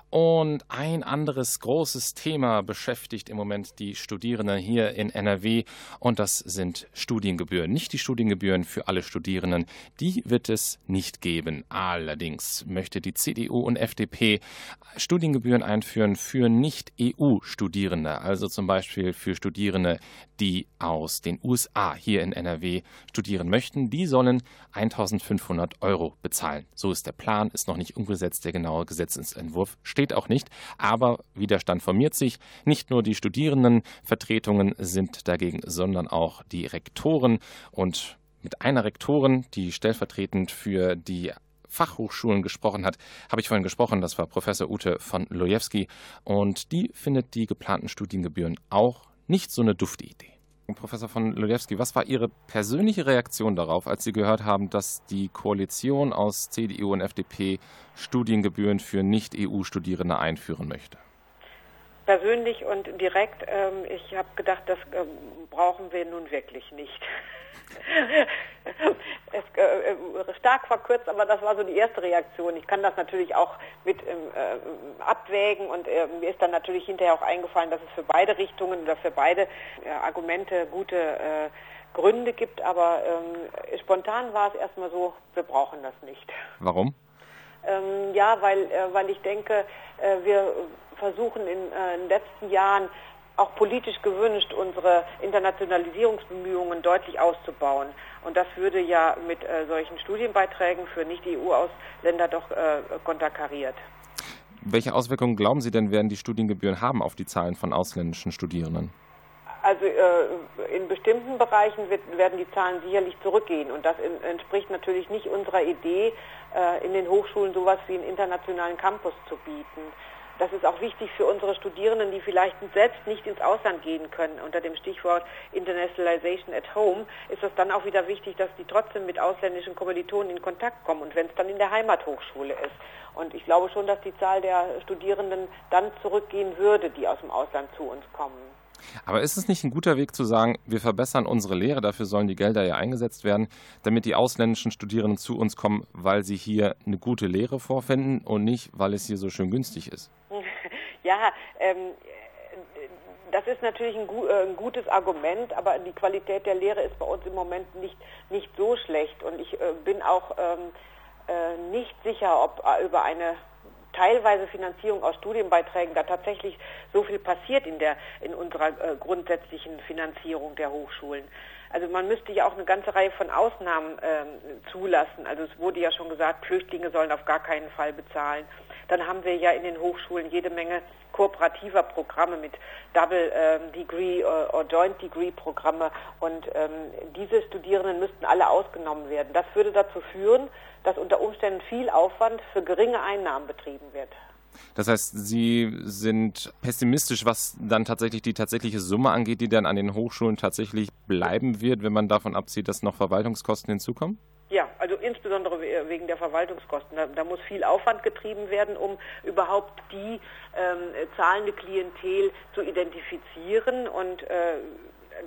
Und ein anderes großes Thema beschäftigt im Moment die Studierenden hier in NRW und das sind Studiengebühren. Nicht die Studiengebühren für alle Studierenden, die wird es nicht geben. Allerdings möchte die CDU und FDP Studiengebühren einführen für Nicht-EU-Studierende, also zum Beispiel für Studierende, die aus den USA hier in NRW studieren möchten. Die sollen 1500 Euro bezahlen. So ist der Plan, ist noch nicht umgesetzt. Der genaue Gesetzentwurf steht auch nicht. Aber Widerstand formiert sich. Nicht nur die Studierendenvertretungen sind dagegen, sondern auch die Rektoren. Und mit einer Rektorin, die stellvertretend für die Fachhochschulen gesprochen hat, habe ich vorhin gesprochen. Das war Professor Ute von Lojewski. Und die findet die geplanten Studiengebühren auch nicht so eine dufte Idee. Professor von Lodewski, was war Ihre persönliche Reaktion darauf, als Sie gehört haben, dass die Koalition aus CDU und FDP Studiengebühren für Nicht-EU-Studierende einführen möchte? Persönlich und direkt, ähm, ich habe gedacht, das ähm, brauchen wir nun wirklich nicht. es, äh, äh, stark verkürzt, aber das war so die erste Reaktion. Ich kann das natürlich auch mit ähm, äh, abwägen und äh, mir ist dann natürlich hinterher auch eingefallen, dass es für beide Richtungen oder für beide äh, Argumente gute äh, Gründe gibt, aber ähm, spontan war es erstmal so, wir brauchen das nicht. Warum? Ähm, ja, weil, weil ich denke, wir versuchen in, in den letzten Jahren auch politisch gewünscht, unsere Internationalisierungsbemühungen deutlich auszubauen. Und das würde ja mit äh, solchen Studienbeiträgen für Nicht-EU-Ausländer doch äh, konterkariert. Welche Auswirkungen glauben Sie denn, werden die Studiengebühren haben auf die Zahlen von ausländischen Studierenden? Also äh, in bestimmten Bereichen wird, werden die Zahlen sicherlich zurückgehen und das in, entspricht natürlich nicht unserer Idee, äh, in den Hochschulen sowas wie einen internationalen Campus zu bieten. Das ist auch wichtig für unsere Studierenden, die vielleicht selbst nicht ins Ausland gehen können. Unter dem Stichwort Internationalization at Home ist es dann auch wieder wichtig, dass die trotzdem mit ausländischen Kommilitonen in Kontakt kommen und wenn es dann in der Heimathochschule ist. Und ich glaube schon, dass die Zahl der Studierenden dann zurückgehen würde, die aus dem Ausland zu uns kommen. Aber ist es nicht ein guter Weg zu sagen, wir verbessern unsere Lehre, dafür sollen die Gelder ja eingesetzt werden, damit die ausländischen Studierenden zu uns kommen, weil sie hier eine gute Lehre vorfinden und nicht, weil es hier so schön günstig ist? Ja, ähm, das ist natürlich ein, äh, ein, gutes Argument, aber die Qualität der Lehre ist bei uns im Moment nicht, nicht so schlecht. Und ich äh, bin auch ähm, äh, nicht sicher, ob äh, über eine teilweise Finanzierung aus Studienbeiträgen da tatsächlich so viel passiert in der in unserer äh, grundsätzlichen Finanzierung der Hochschulen. Also man müsste ja auch eine ganze Reihe von Ausnahmen ähm, zulassen. Also es wurde ja schon gesagt, Flüchtlinge sollen auf gar keinen Fall bezahlen. Dann haben wir ja in den Hochschulen jede Menge kooperativer Programme mit Double ähm, Degree oder äh, Joint Degree Programme und ähm, diese Studierenden müssten alle ausgenommen werden. Das würde dazu führen, dass unter Umständen viel Aufwand für geringe Einnahmen betrieben wird. Das heißt, Sie sind pessimistisch, was dann tatsächlich die tatsächliche Summe angeht, die dann an den Hochschulen tatsächlich bleiben wird, wenn man davon abzieht, dass noch Verwaltungskosten hinzukommen? Ja, also insbesondere wegen der Verwaltungskosten. Da, da muss viel Aufwand getrieben werden, um überhaupt die ähm, zahlende Klientel zu identifizieren und äh,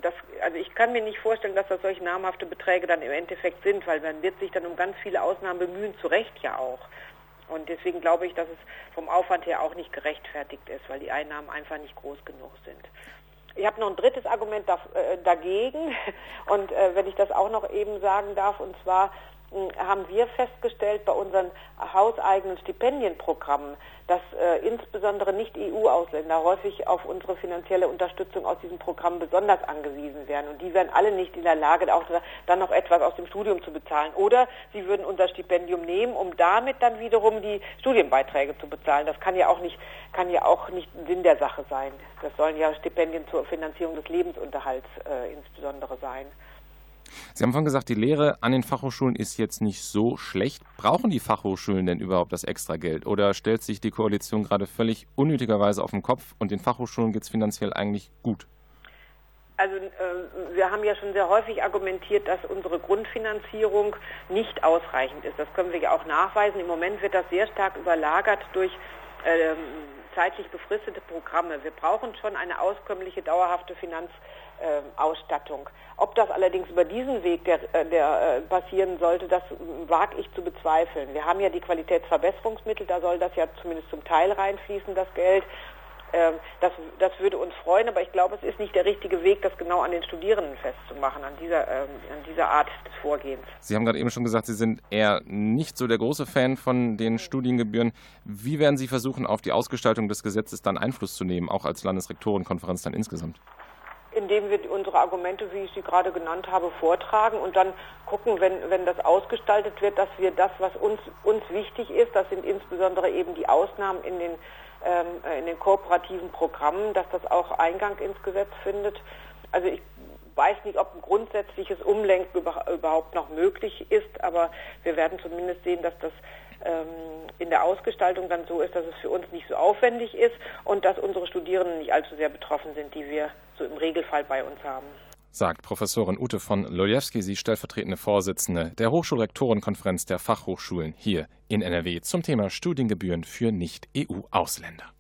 das, also ich kann mir nicht vorstellen, dass das solche namhafte Beträge dann im Endeffekt sind, weil man wird sich dann um ganz viele Ausnahmen bemühen, zu Recht ja auch. Und deswegen glaube ich, dass es vom Aufwand her auch nicht gerechtfertigt ist, weil die Einnahmen einfach nicht groß genug sind. Ich habe noch ein drittes Argument da, äh, dagegen. Und äh, wenn ich das auch noch eben sagen darf, und zwar haben wir festgestellt bei unseren hauseigenen Stipendienprogrammen, dass äh, insbesondere Nicht-EU-Ausländer häufig auf unsere finanzielle Unterstützung aus diesem Programm besonders angewiesen wären. Und die wären alle nicht in der Lage, auch dann noch etwas aus dem Studium zu bezahlen. Oder sie würden unser Stipendium nehmen, um damit dann wiederum die Studienbeiträge zu bezahlen. Das kann ja auch nicht, kann ja auch nicht Sinn der Sache sein. Das sollen ja Stipendien zur Finanzierung des Lebensunterhalts äh, insbesondere sein. Sie haben vorhin gesagt, die Lehre an den Fachhochschulen ist jetzt nicht so schlecht. Brauchen die Fachhochschulen denn überhaupt das extra Geld? Oder stellt sich die Koalition gerade völlig unnötigerweise auf den Kopf und den Fachhochschulen geht es finanziell eigentlich gut? Also äh, wir haben ja schon sehr häufig argumentiert, dass unsere Grundfinanzierung nicht ausreichend ist. Das können wir ja auch nachweisen. Im Moment wird das sehr stark überlagert durch ähm, zeitlich befristete Programme. Wir brauchen schon eine auskömmliche, dauerhafte Finanzausstattung. Ob das allerdings über diesen Weg der, äh, der äh, passieren sollte, das wage ich zu bezweifeln. Wir haben ja die Qualitätsverbesserungsmittel, da soll das ja zumindest zum Teil reinfließen, das Geld. Ähm, das, das würde uns freuen, aber ich glaube, es ist nicht der richtige Weg, das genau an den Studierenden festzumachen, an dieser, ähm, an dieser Art des Vorgehens. Sie haben gerade eben schon gesagt, Sie sind eher nicht so der große Fan von den Studiengebühren. Wie werden Sie versuchen, auf die Ausgestaltung des Gesetzes dann Einfluss zu nehmen, auch als Landesrektorenkonferenz dann insgesamt? indem wir unsere Argumente, wie ich sie gerade genannt habe, vortragen und dann gucken, wenn, wenn das ausgestaltet wird, dass wir das, was uns, uns wichtig ist, das sind insbesondere eben die Ausnahmen in den in den kooperativen Programmen, dass das auch Eingang ins Gesetz findet. Also ich weiß nicht, ob ein grundsätzliches Umlenken überhaupt noch möglich ist, aber wir werden zumindest sehen, dass das ähm, in der Ausgestaltung dann so ist, dass es für uns nicht so aufwendig ist und dass unsere Studierenden nicht allzu sehr betroffen sind, die wir so im Regelfall bei uns haben sagt Professorin Ute von Lojewski, sie stellvertretende Vorsitzende der Hochschulrektorenkonferenz der Fachhochschulen hier in NRW zum Thema Studiengebühren für Nicht-EU-Ausländer.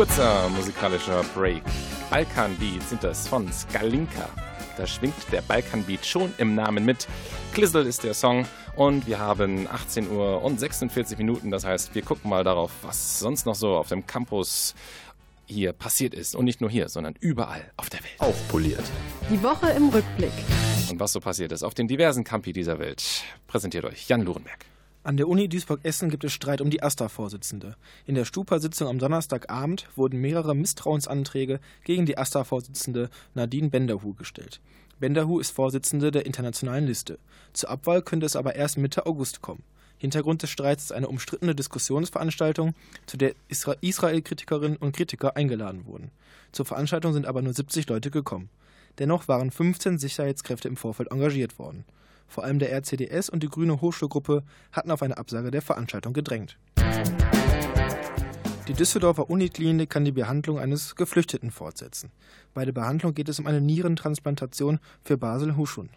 Kurzer musikalischer Break. Balkan Beats sind das von Skalinka. Da schwingt der Balkan Beat schon im Namen mit. Klizzle ist der Song und wir haben 18 Uhr und 46 Minuten. Das heißt, wir gucken mal darauf, was sonst noch so auf dem Campus hier passiert ist. Und nicht nur hier, sondern überall auf der Welt. Aufpoliert. Die Woche im Rückblick. Und was so passiert ist auf den diversen Campi dieser Welt, präsentiert euch Jan Lurenberg. An der Uni Duisburg-Essen gibt es Streit um die AStA-Vorsitzende. In der Stupa-Sitzung am Donnerstagabend wurden mehrere Misstrauensanträge gegen die AStA-Vorsitzende Nadine Benderhu gestellt. Benderhu ist Vorsitzende der internationalen Liste. Zur Abwahl könnte es aber erst Mitte August kommen. Hintergrund des Streits ist eine umstrittene Diskussionsveranstaltung, zu der Israel-Kritikerinnen und Kritiker eingeladen wurden. Zur Veranstaltung sind aber nur 70 Leute gekommen. Dennoch waren 15 Sicherheitskräfte im Vorfeld engagiert worden. Vor allem der RCDS und die Grüne Hochschulgruppe hatten auf eine Absage der Veranstaltung gedrängt. Die Düsseldorfer Uniklinik kann die Behandlung eines Geflüchteten fortsetzen. Bei der Behandlung geht es um eine Nierentransplantation für Basel Huschun.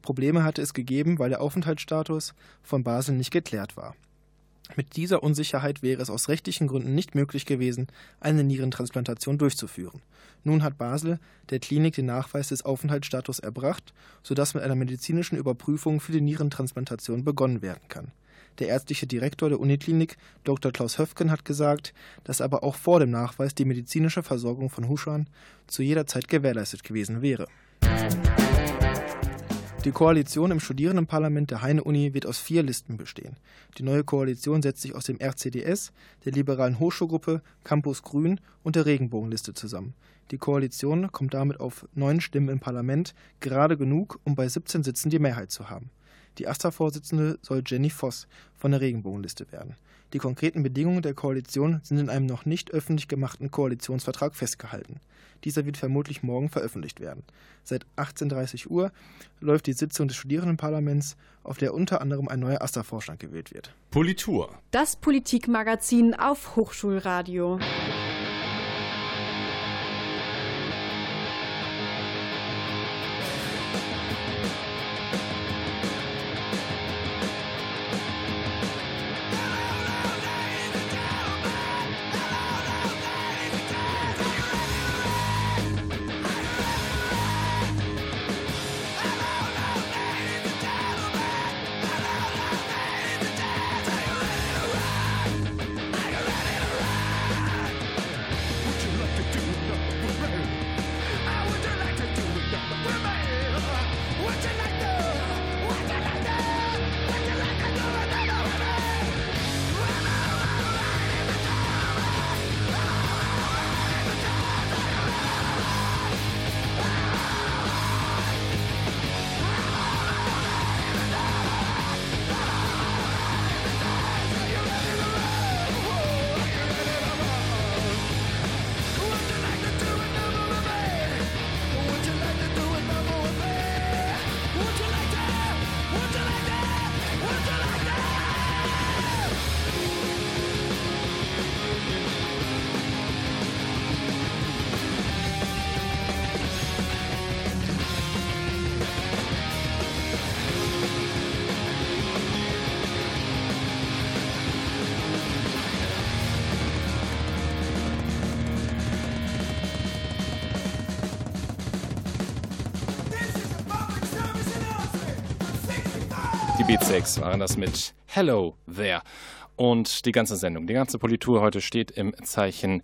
Probleme hatte es gegeben, weil der Aufenthaltsstatus von Basel nicht geklärt war. Mit dieser Unsicherheit wäre es aus rechtlichen Gründen nicht möglich gewesen, eine Nierentransplantation durchzuführen. Nun hat Basel der Klinik den Nachweis des Aufenthaltsstatus erbracht, sodass mit einer medizinischen Überprüfung für die Nierentransplantation begonnen werden kann. Der ärztliche Direktor der Uniklinik, Dr. Klaus Höfken, hat gesagt, dass aber auch vor dem Nachweis die medizinische Versorgung von Huschan zu jeder Zeit gewährleistet gewesen wäre. Die Koalition im Studierendenparlament der Heine-Uni wird aus vier Listen bestehen. Die neue Koalition setzt sich aus dem RCDS, der Liberalen Hochschulgruppe, Campus Grün und der Regenbogenliste zusammen. Die Koalition kommt damit auf neun Stimmen im Parlament, gerade genug, um bei 17 Sitzen die Mehrheit zu haben. Die AStA-Vorsitzende soll Jenny Voss von der Regenbogenliste werden. Die konkreten Bedingungen der Koalition sind in einem noch nicht öffentlich gemachten Koalitionsvertrag festgehalten. Dieser wird vermutlich morgen veröffentlicht werden. Seit 18.30 Uhr läuft die Sitzung des Studierendenparlaments, auf der unter anderem ein neuer AStA-Vorstand gewählt wird. Politur. Das Politikmagazin auf Hochschulradio. Beatsex waren das mit Hello There. Und die ganze Sendung, die ganze Politur heute steht im Zeichen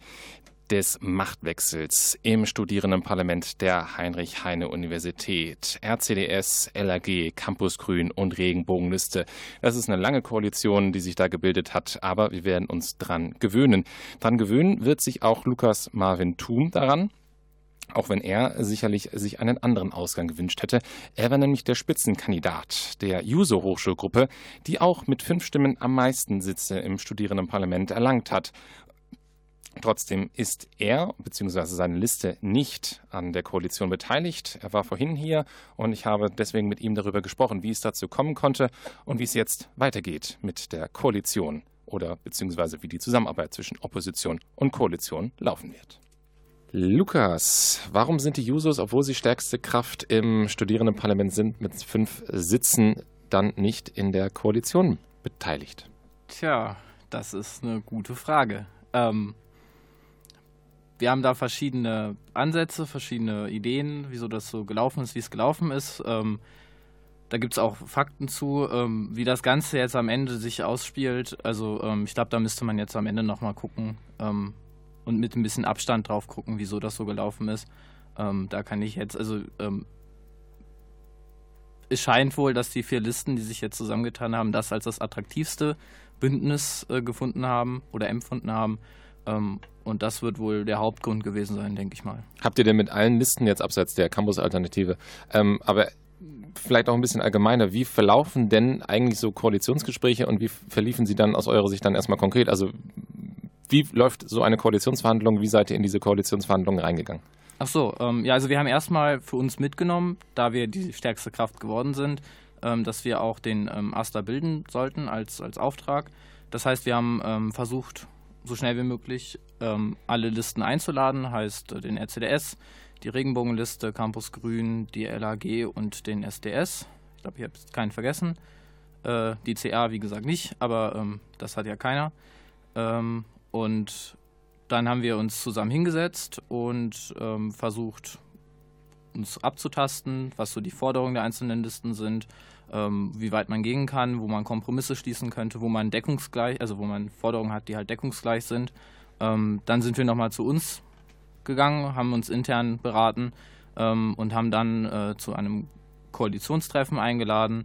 des Machtwechsels im Studierendenparlament der Heinrich-Heine-Universität. RCDS, LAG, Campus Grün und Regenbogenliste. Das ist eine lange Koalition, die sich da gebildet hat, aber wir werden uns dran gewöhnen. Dran gewöhnen wird sich auch Lukas Marvin Thun daran auch wenn er sicherlich sich einen anderen Ausgang gewünscht hätte. Er war nämlich der Spitzenkandidat der Juso-Hochschulgruppe, die auch mit fünf Stimmen am meisten Sitze im Studierendenparlament erlangt hat. Trotzdem ist er bzw. seine Liste nicht an der Koalition beteiligt. Er war vorhin hier und ich habe deswegen mit ihm darüber gesprochen, wie es dazu kommen konnte und wie es jetzt weitergeht mit der Koalition oder beziehungsweise wie die Zusammenarbeit zwischen Opposition und Koalition laufen wird. Lukas, warum sind die Jusos, obwohl sie stärkste Kraft im Studierendenparlament sind, mit fünf Sitzen dann nicht in der Koalition beteiligt? Tja, das ist eine gute Frage. Ähm, wir haben da verschiedene Ansätze, verschiedene Ideen, wieso das so gelaufen ist, wie es gelaufen ist. Ähm, da gibt es auch Fakten zu, ähm, wie das Ganze jetzt am Ende sich ausspielt. Also ähm, ich glaube, da müsste man jetzt am Ende nochmal gucken, ähm, und mit ein bisschen Abstand drauf gucken, wieso das so gelaufen ist. Ähm, da kann ich jetzt, also ähm, es scheint wohl, dass die vier Listen, die sich jetzt zusammengetan haben, das als das attraktivste Bündnis äh, gefunden haben oder empfunden haben. Ähm, und das wird wohl der Hauptgrund gewesen sein, denke ich mal. Habt ihr denn mit allen Listen jetzt abseits der Campus-Alternative, ähm, aber vielleicht auch ein bisschen allgemeiner, wie verlaufen denn eigentlich so Koalitionsgespräche und wie verliefen sie dann aus eurer Sicht dann erstmal konkret? Also wie läuft so eine Koalitionsverhandlung? Wie seid ihr in diese Koalitionsverhandlungen reingegangen? Ach so, ähm, ja, also wir haben erstmal für uns mitgenommen, da wir die stärkste Kraft geworden sind, ähm, dass wir auch den ähm, AStA bilden sollten als, als Auftrag. Das heißt, wir haben ähm, versucht, so schnell wie möglich ähm, alle Listen einzuladen, heißt äh, den RCDS, die Regenbogenliste, Campus Grün, die LAG und den SDS. Ich glaube, ich habe keinen vergessen. Äh, die CA, wie gesagt, nicht, aber ähm, das hat ja keiner. Und dann haben wir uns zusammen hingesetzt und ähm, versucht, uns abzutasten, was so die Forderungen der einzelnen Listen sind, ähm, wie weit man gehen kann, wo man Kompromisse schließen könnte, wo man deckungsgleich, also wo man Forderungen hat, die halt deckungsgleich sind. Ähm, dann sind wir nochmal zu uns gegangen, haben uns intern beraten ähm, und haben dann äh, zu einem Koalitionstreffen eingeladen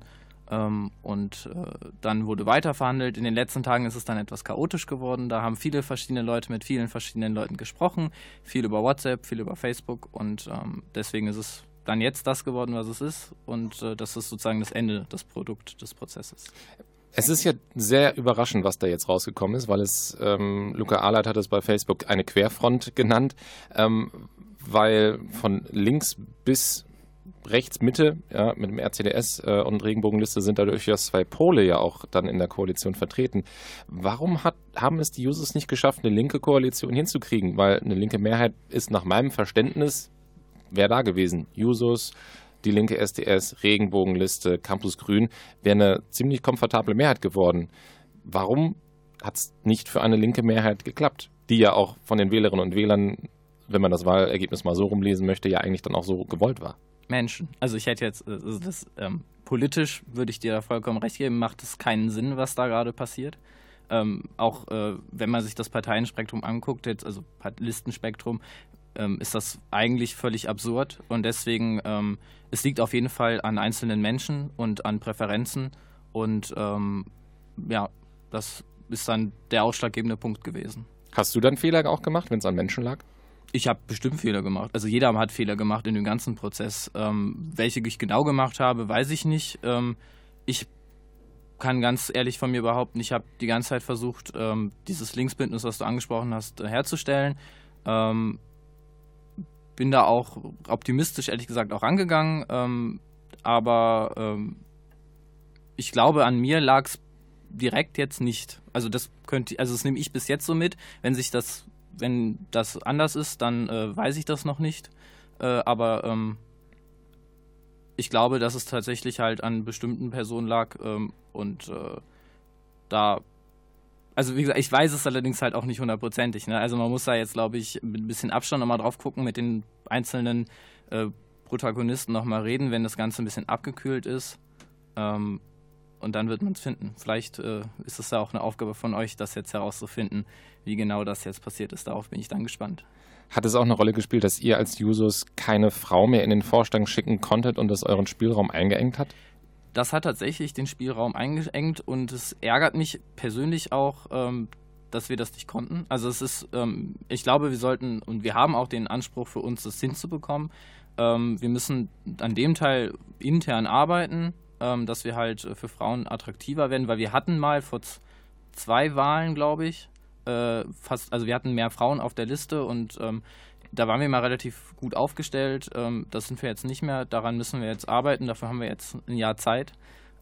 ähm, und äh, dann wurde weiter verhandelt. In den letzten Tagen ist es dann etwas chaotisch geworden. Da haben viele verschiedene Leute mit vielen verschiedenen Leuten gesprochen. Viel über WhatsApp, viel über Facebook. Und ähm, deswegen ist es dann jetzt das geworden, was es ist. Und äh, das ist sozusagen das Ende, das Produkt des Prozesses. Es ist ja sehr überraschend, was da jetzt rausgekommen ist, weil es, ähm, Luca Ahlert hat es bei Facebook eine Querfront genannt, ähm, weil von links bis rechts Mitte, ja, mit dem RCDS äh, und Regenbogenliste sind da durchaus zwei Pole ja auch dann in der Koalition vertreten. Warum hat, haben es die Users nicht geschafft, eine linke Koalition hinzukriegen? Weil eine linke Mehrheit ist nach meinem Verständnis, wäre da gewesen. Jusos, die linke SDS, Regenbogenliste, Campus Grün, wäre eine ziemlich komfortable Mehrheit geworden. Warum hat es nicht für eine linke Mehrheit geklappt? Die ja auch von den Wählerinnen und Wählern, wenn man das Wahlergebnis mal so rumlesen möchte, ja eigentlich dann auch so gewollt war. Menschen. Also ich hätte jetzt, also das, ähm, politisch würde ich dir da vollkommen recht geben, macht es keinen Sinn, was da gerade passiert. Ähm, auch äh, wenn man sich das Parteienspektrum anguckt, jetzt, also Listenspektrum, ähm, ist das eigentlich völlig absurd. Und deswegen, ähm, es liegt auf jeden Fall an einzelnen Menschen und an Präferenzen. Und ähm, ja, das ist dann der ausschlaggebende Punkt gewesen. Hast du dann Fehler auch gemacht, wenn es an Menschen lag? Ich habe bestimmt Fehler gemacht. Also jeder hat Fehler gemacht in dem ganzen Prozess. Ähm, welche ich genau gemacht habe, weiß ich nicht. Ähm, ich kann ganz ehrlich von mir behaupten, ich habe die ganze Zeit versucht, ähm, dieses Linksbündnis, was du angesprochen hast, äh, herzustellen. Ähm, bin da auch optimistisch, ehrlich gesagt, auch rangegangen. Ähm, aber ähm, ich glaube, an mir lag es direkt jetzt nicht. Also das könnte, also das nehme ich bis jetzt so mit. Wenn sich das wenn das anders ist, dann äh, weiß ich das noch nicht. Äh, aber ähm, ich glaube, dass es tatsächlich halt an bestimmten Personen lag ähm, und äh, da. Also wie gesagt, ich weiß es allerdings halt auch nicht hundertprozentig. Ne? Also man muss da jetzt, glaube ich, mit ein bisschen Abstand nochmal drauf gucken, mit den einzelnen äh, Protagonisten nochmal reden, wenn das Ganze ein bisschen abgekühlt ist. Ähm, und dann wird man es finden. Vielleicht äh, ist es ja auch eine Aufgabe von euch, das jetzt herauszufinden, wie genau das jetzt passiert ist. Darauf bin ich dann gespannt. Hat es auch eine Rolle gespielt, dass ihr als Jusos keine Frau mehr in den Vorstand schicken konntet und das euren Spielraum eingeengt hat? Das hat tatsächlich den Spielraum eingeengt und es ärgert mich persönlich auch, ähm, dass wir das nicht konnten. Also es ist, ähm, ich glaube, wir sollten und wir haben auch den Anspruch für uns, das hinzubekommen. Ähm, wir müssen an dem Teil intern arbeiten, ähm, dass wir halt für Frauen attraktiver werden, weil wir hatten mal vor zwei Wahlen, glaube ich, äh, fast, also wir hatten mehr Frauen auf der Liste und ähm, da waren wir mal relativ gut aufgestellt. Ähm, das sind wir jetzt nicht mehr. Daran müssen wir jetzt arbeiten. Dafür haben wir jetzt ein Jahr Zeit.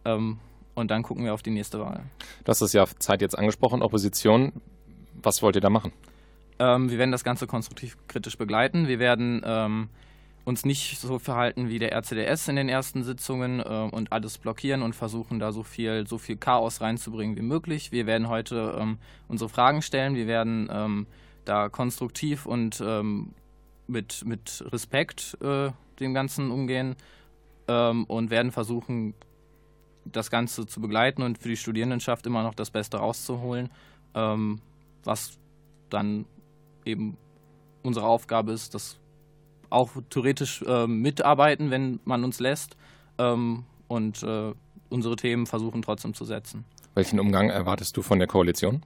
Ähm, und dann gucken wir auf die nächste Wahl. Du hast das ja Zeit jetzt angesprochen, Opposition. Was wollt ihr da machen? Ähm, wir werden das Ganze konstruktiv kritisch begleiten. Wir werden ähm, uns nicht so verhalten wie der RCDS in den ersten Sitzungen äh, und alles blockieren und versuchen da so viel, so viel Chaos reinzubringen wie möglich. Wir werden heute ähm, unsere Fragen stellen. Wir werden ähm, da konstruktiv und ähm, mit, mit Respekt äh, dem Ganzen umgehen ähm, und werden versuchen, das Ganze zu begleiten und für die Studierendenschaft immer noch das Beste rauszuholen, ähm, was dann eben unsere Aufgabe ist, das auch theoretisch äh, mitarbeiten, wenn man uns lässt ähm, und äh, unsere Themen versuchen trotzdem zu setzen. Welchen Umgang erwartest du von der Koalition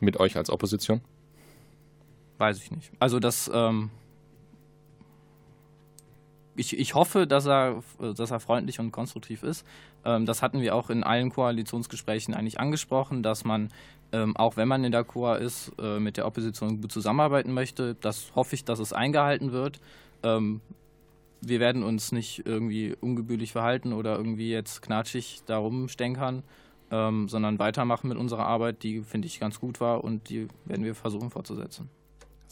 mit euch als Opposition? Weiß ich nicht. Also das ähm, ich, ich hoffe, dass er, dass er freundlich und konstruktiv ist. Ähm, das hatten wir auch in allen Koalitionsgesprächen eigentlich angesprochen, dass man, ähm, auch wenn man in der Koa ist, äh, mit der Opposition gut zusammenarbeiten möchte. Das hoffe ich, dass es eingehalten wird. Ähm, wir werden uns nicht irgendwie ungebührlich verhalten oder irgendwie jetzt knatschig darum stänkern, ähm, sondern weitermachen mit unserer Arbeit, die, finde ich, ganz gut war und die werden wir versuchen fortzusetzen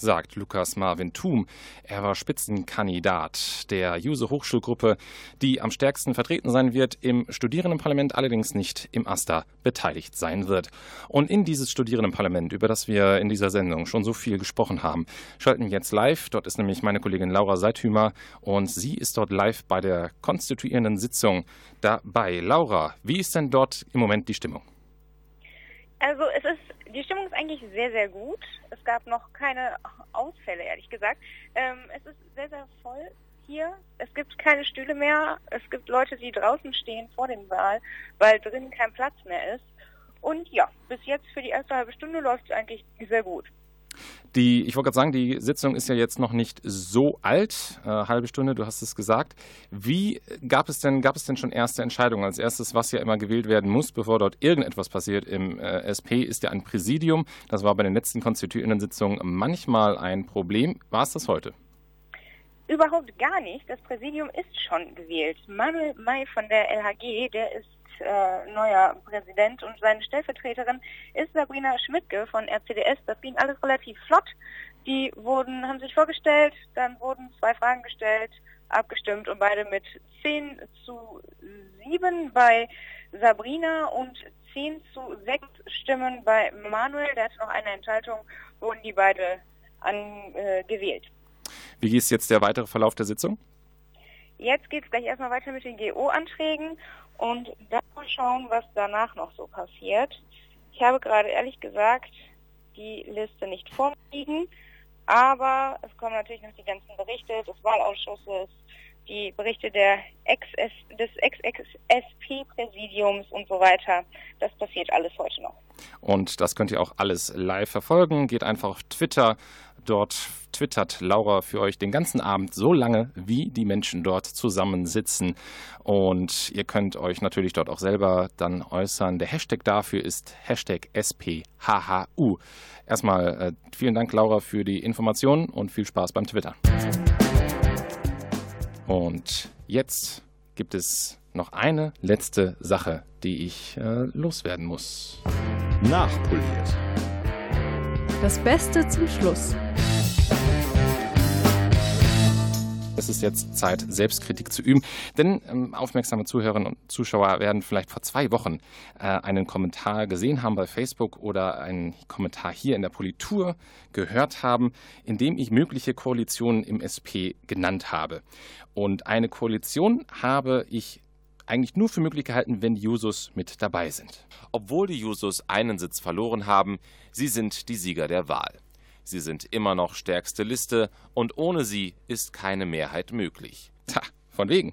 sagt Lukas Marvin Thum. Er war Spitzenkandidat der Juse Hochschulgruppe, die am stärksten vertreten sein wird, im Studierendenparlament allerdings nicht im AStA beteiligt sein wird. Und in dieses Studierendenparlament, über das wir in dieser Sendung schon so viel gesprochen haben, schalten wir jetzt live. Dort ist nämlich meine Kollegin Laura Seithümer und sie ist dort live bei der konstituierenden Sitzung dabei. Laura, wie ist denn dort im Moment die Stimmung? Also es ist, die Stimmung ist eigentlich sehr, sehr gut. Es gab noch keine Ausfälle, ehrlich gesagt. Ähm, es ist sehr, sehr voll hier. Es gibt keine Stühle mehr. Es gibt Leute, die draußen stehen vor dem Saal, weil drinnen kein Platz mehr ist. Und ja, bis jetzt für die erste halbe Stunde läuft es eigentlich sehr gut. Die, ich wollte gerade sagen, die Sitzung ist ja jetzt noch nicht so alt, äh, halbe Stunde, du hast es gesagt. Wie gab es denn, gab es denn schon erste Entscheidungen? Als erstes, was ja immer gewählt werden muss, bevor dort irgendetwas passiert im äh, SP, ist ja ein Präsidium. Das war bei den letzten konstituierenden Sitzungen manchmal ein Problem. War es das heute? Überhaupt gar nicht. Das Präsidium ist schon gewählt. Manuel May von der LHG, der ist äh, neuer Präsident und seine Stellvertreterin ist Sabrina Schmidtke von RCDS. Das ging alles relativ flott. Die wurden, haben sich vorgestellt, dann wurden zwei Fragen gestellt, abgestimmt und beide mit 10 zu 7 bei Sabrina und 10 zu 6 Stimmen bei Manuel. Der hatte noch eine Enthaltung, wurden die beide angewählt. Äh, Wie ist jetzt der weitere Verlauf der Sitzung? Jetzt geht es gleich erstmal weiter mit den GO-Anträgen und dann mal schauen, was danach noch so passiert. Ich habe gerade ehrlich gesagt die Liste nicht vorliegen, aber es kommen natürlich noch die ganzen Berichte des Wahlausschusses, die Berichte der Ex des Ex-SP-Präsidiums und so weiter. Das passiert alles heute noch. Und das könnt ihr auch alles live verfolgen. Geht einfach auf Twitter Dort twittert Laura für euch den ganzen Abend so lange, wie die Menschen dort zusammensitzen. Und ihr könnt euch natürlich dort auch selber dann äußern. Der Hashtag dafür ist Hashtag SPHHU. Erstmal äh, vielen Dank, Laura, für die Informationen und viel Spaß beim Twitter. Und jetzt gibt es noch eine letzte Sache, die ich äh, loswerden muss. Nachpoliert. Das Beste zum Schluss. Es ist jetzt Zeit, Selbstkritik zu üben. Denn ähm, aufmerksame Zuhörerinnen und Zuschauer werden vielleicht vor zwei Wochen äh, einen Kommentar gesehen haben bei Facebook oder einen Kommentar hier in der Politur gehört haben, in dem ich mögliche Koalitionen im SP genannt habe. Und eine Koalition habe ich eigentlich nur für möglich gehalten, wenn die Jusos mit dabei sind. Obwohl die Jusos einen Sitz verloren haben, sie sind die Sieger der Wahl. Sie sind immer noch stärkste Liste und ohne sie ist keine Mehrheit möglich. Tja, von wegen.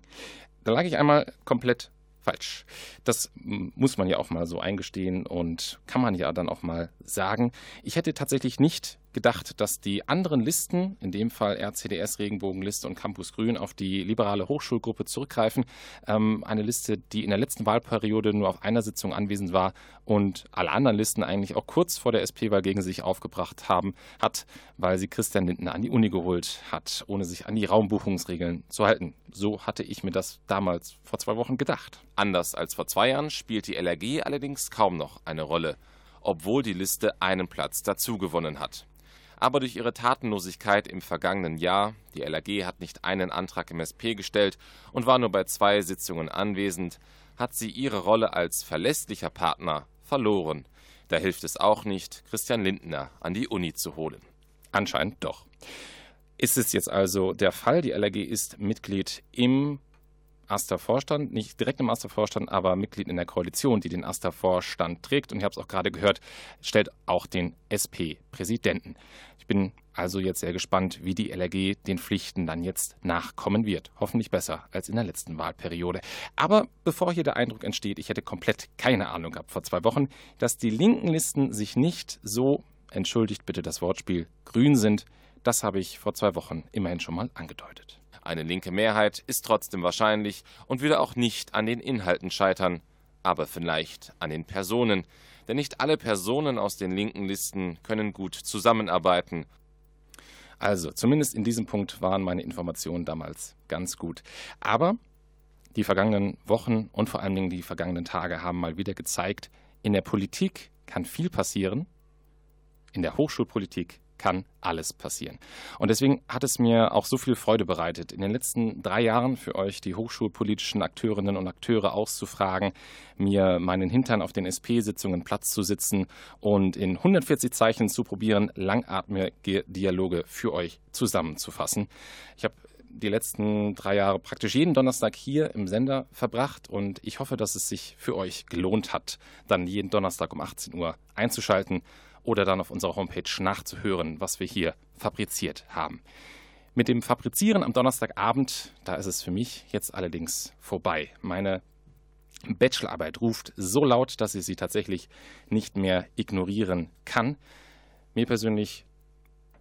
Da lag ich einmal komplett falsch. Das muss man ja auch mal so eingestehen und kann man ja dann auch mal sagen. Ich hätte tatsächlich nicht gedacht, dass die anderen Listen, in dem Fall RCDS, Regenbogenliste und Campus Grün, auf die liberale Hochschulgruppe zurückgreifen. Ähm, eine Liste, die in der letzten Wahlperiode nur auf einer Sitzung anwesend war und alle anderen Listen eigentlich auch kurz vor der SP-Wahl gegen sich aufgebracht haben, hat, weil sie Christian Lindner an die Uni geholt hat, ohne sich an die Raumbuchungsregeln zu halten. So hatte ich mir das damals vor zwei Wochen gedacht. Anders als vor zwei Jahren spielt die LRG allerdings kaum noch eine Rolle obwohl die Liste einen Platz dazu gewonnen hat aber durch ihre Tatenlosigkeit im vergangenen Jahr die LAG hat nicht einen Antrag im SP gestellt und war nur bei zwei Sitzungen anwesend hat sie ihre Rolle als verlässlicher Partner verloren. Da hilft es auch nicht, Christian Lindner an die Uni zu holen. Anscheinend doch. Ist es jetzt also der Fall, die LAG ist Mitglied im AStA-Vorstand, nicht direkt im AStA-Vorstand, aber Mitglied in der Koalition, die den AStA-Vorstand trägt. Und ich habe es auch gerade gehört, stellt auch den SP-Präsidenten. Ich bin also jetzt sehr gespannt, wie die LRG den Pflichten dann jetzt nachkommen wird. Hoffentlich besser als in der letzten Wahlperiode. Aber bevor hier der Eindruck entsteht, ich hätte komplett keine Ahnung gehabt vor zwei Wochen, dass die linken Listen sich nicht so, entschuldigt bitte das Wortspiel, grün sind, das habe ich vor zwei Wochen immerhin schon mal angedeutet. Eine linke Mehrheit ist trotzdem wahrscheinlich und würde auch nicht an den Inhalten scheitern, aber vielleicht an den Personen. Denn nicht alle Personen aus den linken Listen können gut zusammenarbeiten. Also, zumindest in diesem Punkt waren meine Informationen damals ganz gut. Aber die vergangenen Wochen und vor allen Dingen die vergangenen Tage haben mal wieder gezeigt, in der Politik kann viel passieren, in der Hochschulpolitik kann alles passieren. Und deswegen hat es mir auch so viel Freude bereitet, in den letzten drei Jahren für euch die hochschulpolitischen Akteurinnen und Akteure auszufragen, mir meinen Hintern auf den SP-Sitzungen Platz zu sitzen und in 140 Zeichen zu probieren, langatmige Dialoge für euch zusammenzufassen. Ich habe die letzten drei Jahre praktisch jeden Donnerstag hier im Sender verbracht und ich hoffe, dass es sich für euch gelohnt hat, dann jeden Donnerstag um 18 Uhr einzuschalten oder dann auf unserer Homepage nachzuhören, was wir hier fabriziert haben. Mit dem Fabrizieren am Donnerstagabend, da ist es für mich jetzt allerdings vorbei. Meine Bachelorarbeit ruft so laut, dass ich sie tatsächlich nicht mehr ignorieren kann. Mir persönlich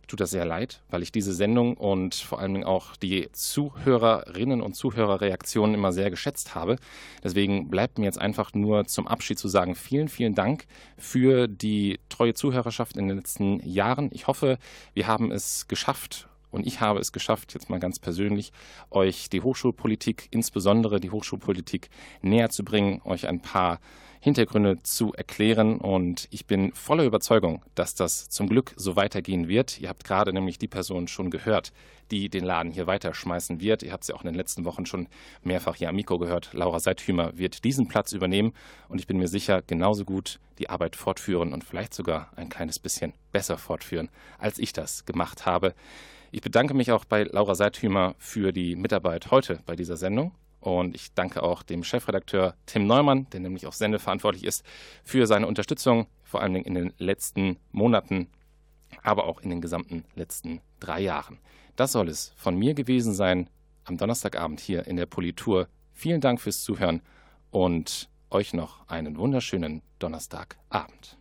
tut das sehr leid, weil ich diese Sendung und vor allem auch die Zuhörerinnen und Zuhörerreaktionen immer sehr geschätzt habe. Deswegen bleibt mir jetzt einfach nur zum Abschied zu sagen, vielen, vielen Dank für die treue Zuhörerschaft in den letzten Jahren. Ich hoffe, wir haben es geschafft, und ich habe es geschafft, jetzt mal ganz persönlich, euch die Hochschulpolitik, insbesondere die Hochschulpolitik, näher zu bringen, euch ein paar Hintergründe zu erklären. Und ich bin voller Überzeugung, dass das zum Glück so weitergehen wird. Ihr habt gerade nämlich die Person schon gehört, die den Laden hier weiterschmeißen wird. Ihr habt sie auch in den letzten Wochen schon mehrfach hier am Mikro gehört. Laura Seithümer wird diesen Platz übernehmen und ich bin mir sicher, genauso gut die Arbeit fortführen und vielleicht sogar ein kleines bisschen besser fortführen, als ich das gemacht habe. Ich bedanke mich auch bei Laura Seithümer für die Mitarbeit heute bei dieser Sendung. Und ich danke auch dem Chefredakteur Tim Neumann, der nämlich auf Sende verantwortlich ist, für seine Unterstützung, vor allen Dingen in den letzten Monaten, aber auch in den gesamten letzten drei Jahren. Das soll es von mir gewesen sein am Donnerstagabend hier in der Politur. Vielen Dank fürs Zuhören und euch noch einen wunderschönen Donnerstagabend.